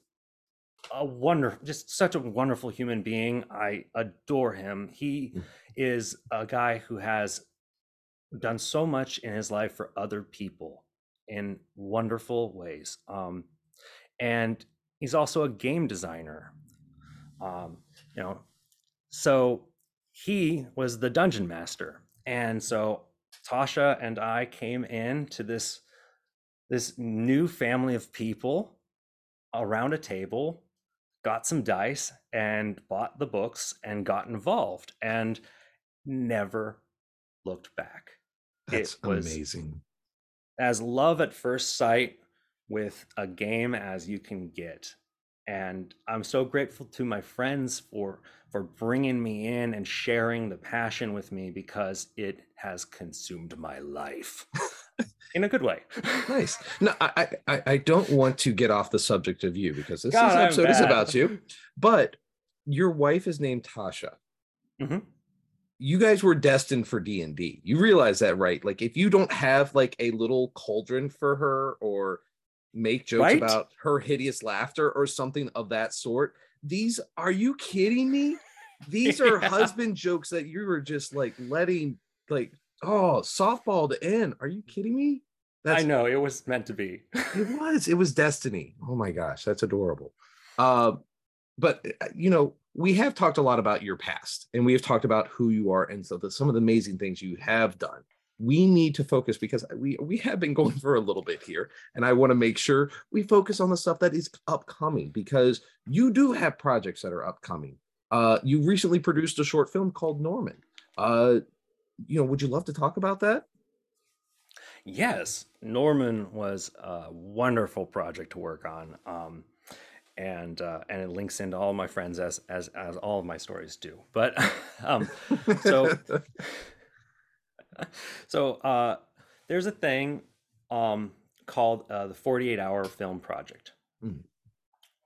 a wonder just such a wonderful human being. I adore him. He
Mm.
is a guy who has done so much in his life for other people in wonderful ways um and he's also a game designer um you know. So he was the dungeon master and so tasha and i came in to this this new family of people around a table got some dice and bought the books and got involved and never looked back.
That's
It was-
amazing.
as love at first sight with a game as you can get. And i'm so grateful to my friends for for bringing me in and sharing the passion with me because it has consumed my life in a good way
Nice. No, I, I- I, don't want to get off the subject of you because this,
God,
this episode is about you. But your wife is named Tasha.
Mhm.
You guys were destined for D and D. You realize that, right? Like, if you don't have like a little cauldron for her, or make jokes
Right?
about her hideous laughter, or something of that sort, these are you kidding me? These are
Yeah.
husband jokes that you were just like letting like oh softball to end. Are you kidding me?
i know it was meant to be.
It was it was destiny. Oh my gosh that's adorable. Uh, but uh, you know we have talked a lot about your past and we have talked about who you are and so the, some of the amazing things you have done. We need to focus because we we have been going for a little bit here and i want to make sure we focus on the stuff that is upcoming because you do have projects that are upcoming. Uh, you recently produced a short film called norman. Uh, you know would you love to talk about that
Yes, Norman was a wonderful project to work on, um, and uh, and it links into all my friends as as as all of my stories do. But um, so so uh, there's a thing um, called uh, the 48 Hour Film Project.
Mm.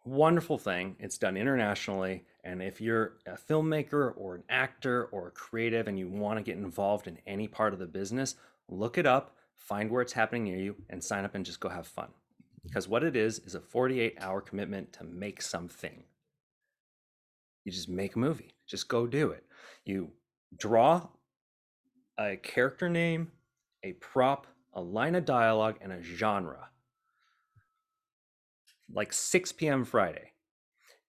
Wonderful thing. It's done internationally, and if you're a filmmaker or an actor or a creative and you want to get involved in any part of the business, look it up, find where it's happening near you, and sign up and just go have fun. Because what it is is a 48 hour commitment to make something. You just make a movie. Just go do it. You draw a character name, a prop, a line of dialogue, and a genre. Like 6 p.m. Friday.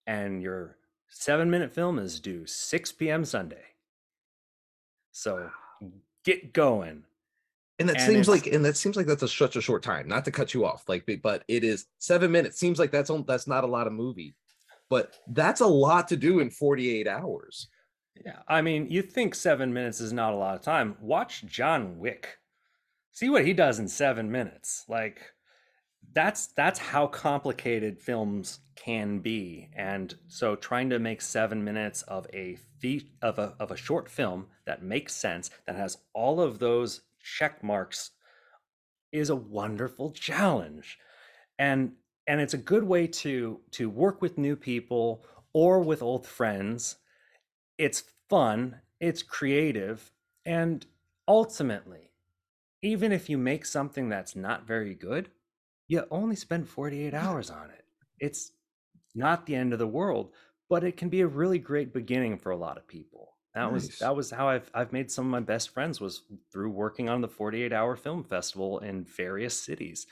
And your seven minute film is due 6 p.m. Sunday. So get going.
And that
And
seems like, and that seems like that's a, such a short time. Not to cut you off, like, but- but it is seven minutes. Seems like that's on, that's not a lot of movie, but that's a lot to do in forty eight hours.
Yeah, I mean, you think seven minutes is not a lot of time. Watch John Wick. See what he does in seven minutes. Like that's that's how complicated films can be. And so trying to make seven minutes of a feat of a of a short film that makes sense, that has all of those check marks is a wonderful challenge. And and it's a good way to to work with new people or with old friends it's fun, it's creative, and ultimately, even if you make something that's not very good, you only spend 48 hours on it. It's not the end of the world, but it can be a really great beginning for a lot of people. That was that was how I've I've made some of my best friends was through working on the 48 Hour Film Festival in various cities.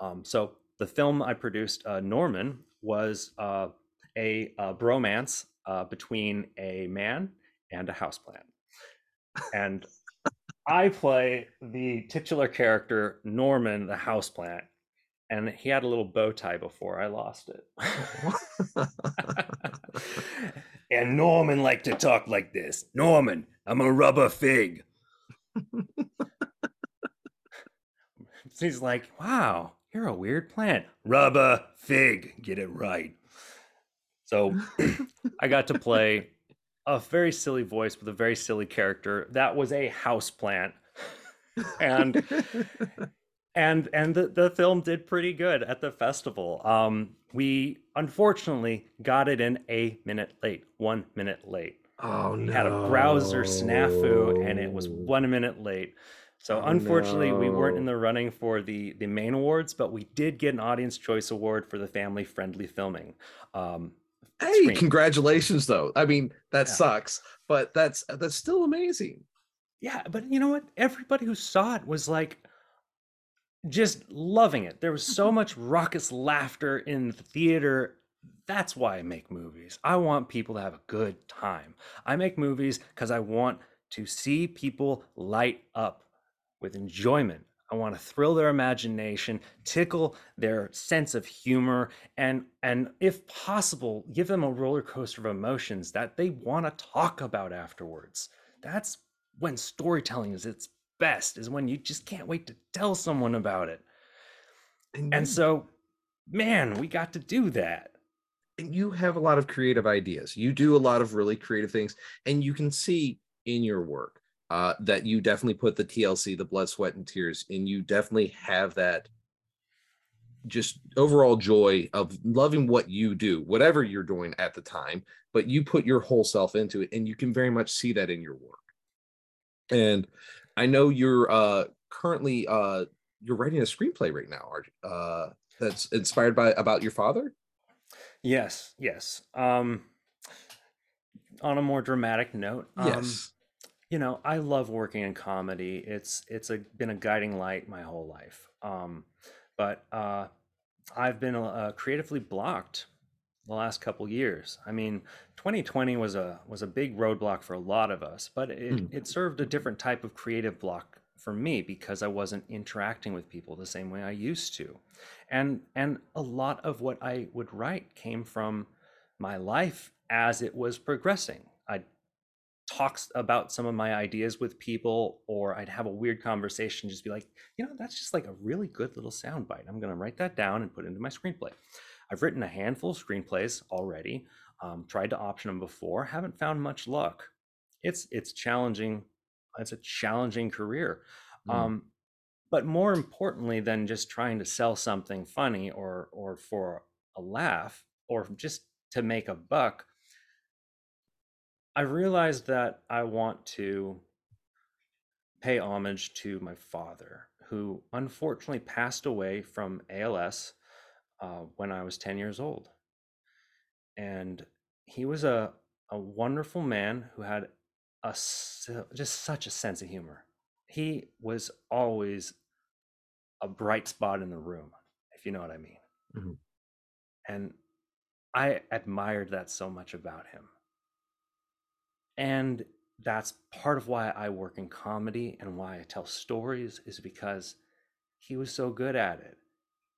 Um, so the film I produced, uh, Norman, was uh, a, uh bromance uh, between a man and a houseplant, and I play the titular character Norman, the houseplant, and he had a little bow tie before I lost it. and Norman liked to talk like this. Norman, I'm a rubber fig. He's like, wow, you're a weird plant. Rubber fig, get it right. So I got to play a very silly voice with a very silly character. That was a house plant. and and and the, the film did pretty good at the festival um we unfortunately got it in a minute late one minute late
oh
we
no.
had a browser snafu and it was one minute late so
Oh,
unfortunately we weren't in the running for the the main awards but we did get an audience choice award for the family friendly filming um
Hey,
screen.
congratulations though. I mean, that
Yeah.
sucks, but that's that's still amazing.
Yeah, but you know what? Everybody who saw it was like just loving it. There was so mm-hmm. much raucous laughter in the theater. That's why I make movies. I want people to have a good time. I make movies because I want to see people light up with enjoyment. I want to thrill their imagination, tickle their sense of humor, and and if possible, give them a roller coaster of emotions that they want to talk about afterwards. That's when storytelling is its best, is when you just can't wait to tell someone about it.
And,
And
you,
so, man, we got to do that.
and you have a lot of creative ideas. You do a lot of really creative things, and you can see in your work uh, that you definitely put the TLC, the blood, sweat, and tears, and you definitely have that just overall joy of loving what you do, whatever you're doing at the time, but you put your whole self into it, and you can very much see that in your work. And I know you're uh, currently uh, you're writing a screenplay right now, uh, that's inspired by about your father.
Yes, yes. Um, on a more dramatic note, um,
Yes.
you know, I love working in comedy. It's it's a been a guiding light my whole life. Um, but uh, I've been uh, creatively blocked the last couple years. I mean, 2020 was a was a big roadblock for a lot of us, but it,
Mm.
it served a different type of creative block for me because I wasn't interacting with people the same way I used to. And and a lot of what I would write came from my life as it was progressing. I'd talk about some of my ideas with people or I'd have a weird conversation just be like, you know, that's just like a really good little soundbite. I'm going to write that down and put it into my screenplay. I've written a handful of screenplays already. Um, tried to option them before, haven't found much luck. It's it's challenging. It's a challenging career.
Mm.
Um, but more importantly than just trying to sell something funny or or for a laugh or just to make a buck, I realized that I want to pay homage to my father, who unfortunately passed away from ALS uh, when I was 10 years old. And he was a, a wonderful man who had a just such a sense of humor. He was always a bright spot in the room, if you know what I mean.
Mhm.
And I admired that so much about him. And that's part of why I work in comedy and why I tell stories is because he was so good at it.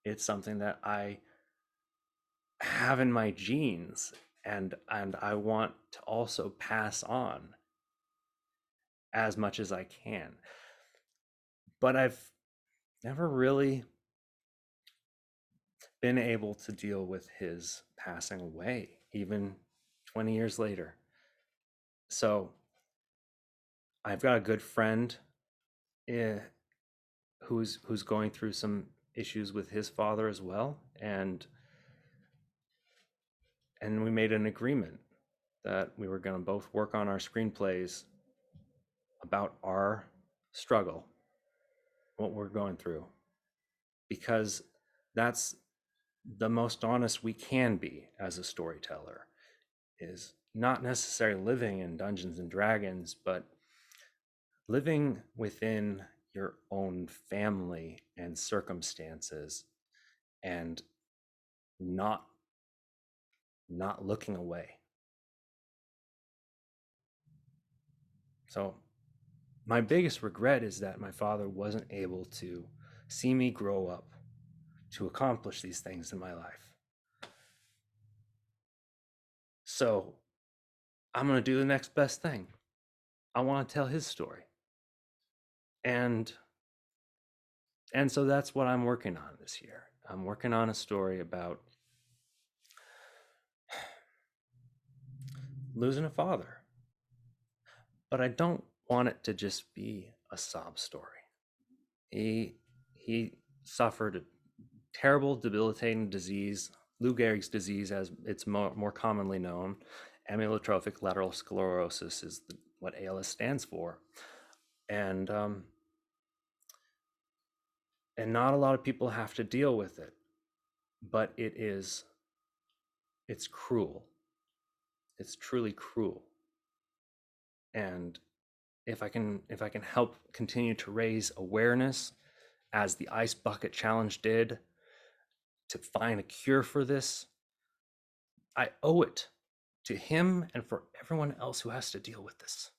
It's something that I have in my genes and and I want to also pass on as much as I can. But I've never really been able to deal with his passing away even 20 years later. So I've got a good friend eh, who's who's going through some issues with his father as well and and we made an agreement that we were going to both work on our screenplays about our struggle what we're going through because that's the most honest we can be as a storyteller is not necessarily living in Dungeons and Dragons, but living within your own family and circumstances and not not looking away. So my biggest regret is that my father wasn't able to see me grow up to accomplish these things in my life. So i'm going to do the next best thing. I want to tell his story and and so that's what i'm working on this year. I'm working on a story about losing a father. But i don't want it to just be a sob story. He he suffered a terrible debilitating disease lou gehrig's disease as it's more, more commonly known. Amyotrophic lateral sclerosis is the, what als stands for. And um, and not a lot of people have to deal with it but it is it's cruel. It's truly cruel. And if i can if i can help continue to raise awareness as the ice bucket challenge did to find a cure for this i owe it to him and for everyone else who has to deal with this.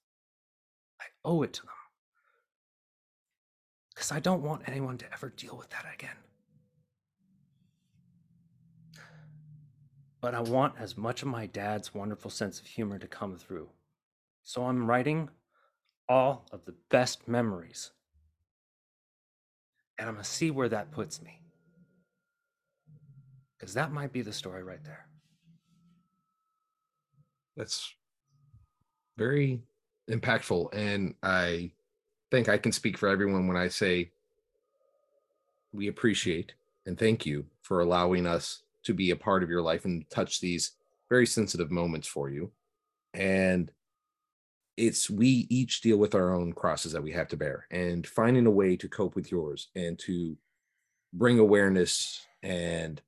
I owe it to them because I don't want anyone to ever deal with that again. But I want as much of my dad's wonderful sense of humor to come through. So I'm writing all of the best memories. And I'm going to see where that puts me. Because that might be the story right there.
That's very impactful. And I think I can speak for everyone when I say we appreciate and thank you for allowing us to be a part of your life and touch these very sensitive moments for you. And it's we each deal with our own crosses that we have to bear and finding a way to cope with yours and to bring awareness and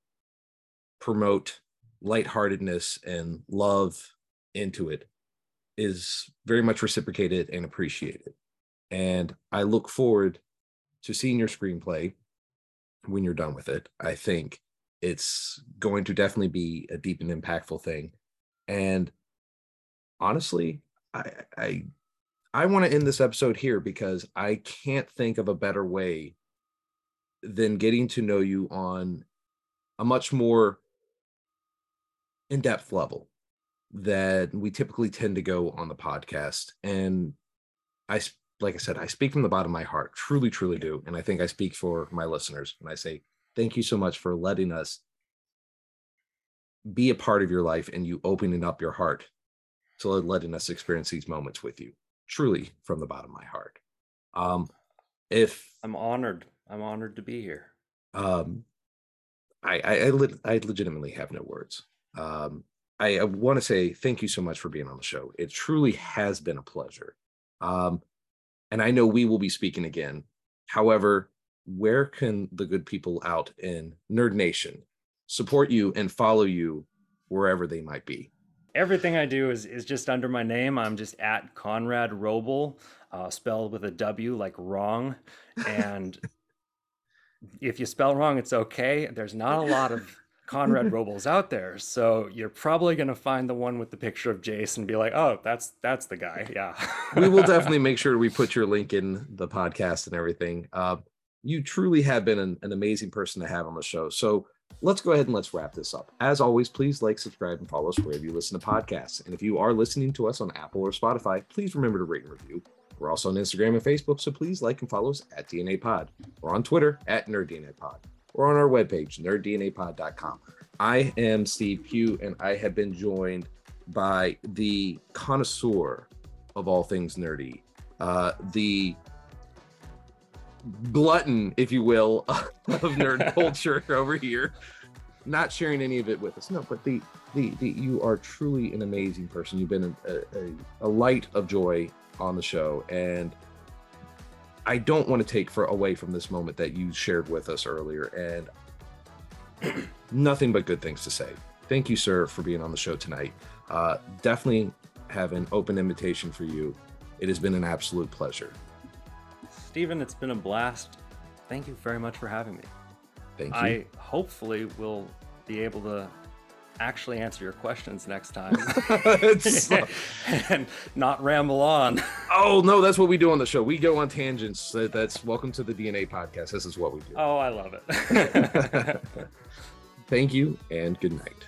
promote lightheartedness and love into it is very much reciprocated and appreciated. And I look forward to seeing your screenplay when you're done with it. I think it's going to definitely be a deep and impactful thing. And honestly, I I I want to end this episode here because I can't think of a better way than getting to know you on a much more in-depth level that we typically tend to go on the podcast. And I like I said, I speak from the bottom of my heart, truly, truly do. And I think I speak for my listeners when I say, thank you so much for letting us be a part of your life and you opening up your heart to letting us experience these moments with you, truly from the bottom of my heart. Um, if
I'm honored, I'm honored to be here.
Um, I, I, I, le- I legitimately have no words. Um, I, I want to say thank you so much for being on the show. It truly has been a pleasure. Um, and I know we will be speaking again. However, where can the good people out in Nerd Nation support you and follow you wherever they might be?
Everything I do is, is just under my name. I'm just at Conrad Roble, uh, spelled with a W like wrong. And if you spell wrong, it's okay. There's not a lot of Conrad Robles out there. So you're probably going to find the one with the picture of Jace and be like, "Oh, that's that's the guy." Yeah.
we will definitely make sure we put your link in the podcast and everything. Uh, you truly have been an, an amazing person to have on the show. So let's go ahead and let's wrap this up. As always, please like, subscribe, and follow us wherever you listen to podcasts. And if you are listening to us on Apple or Spotify, please remember to rate and review. We're also on Instagram and Facebook, so please like and follow us at DNA Pod. We're on Twitter at NerdDNA Pod or on our webpage, nerddnapod.com. I am Steve Pugh, and I have been joined by the connoisseur of all things nerdy, uh, the glutton, if you will, of nerd culture over here. Not sharing any of it with us. No, but the the, the you are truly an amazing person. You've been a, a, a light of joy on the show, and I don't want to take for away from this moment that you shared with us earlier, and nothing but good things to say. thank you, sir, for being on the show tonight. Uh, definitely have an open invitation for you. It has been an absolute pleasure.
Stephen, it's been a blast. Thank you very much for having me.
Thank you.
I hopefully will be able to actually answer your questions next time and not ramble on.
oh no, that's what we do on the show. We go on tangents. That's welcome to the DNA podcast. This is what we do.
Oh, I love it.
Thank you and good night.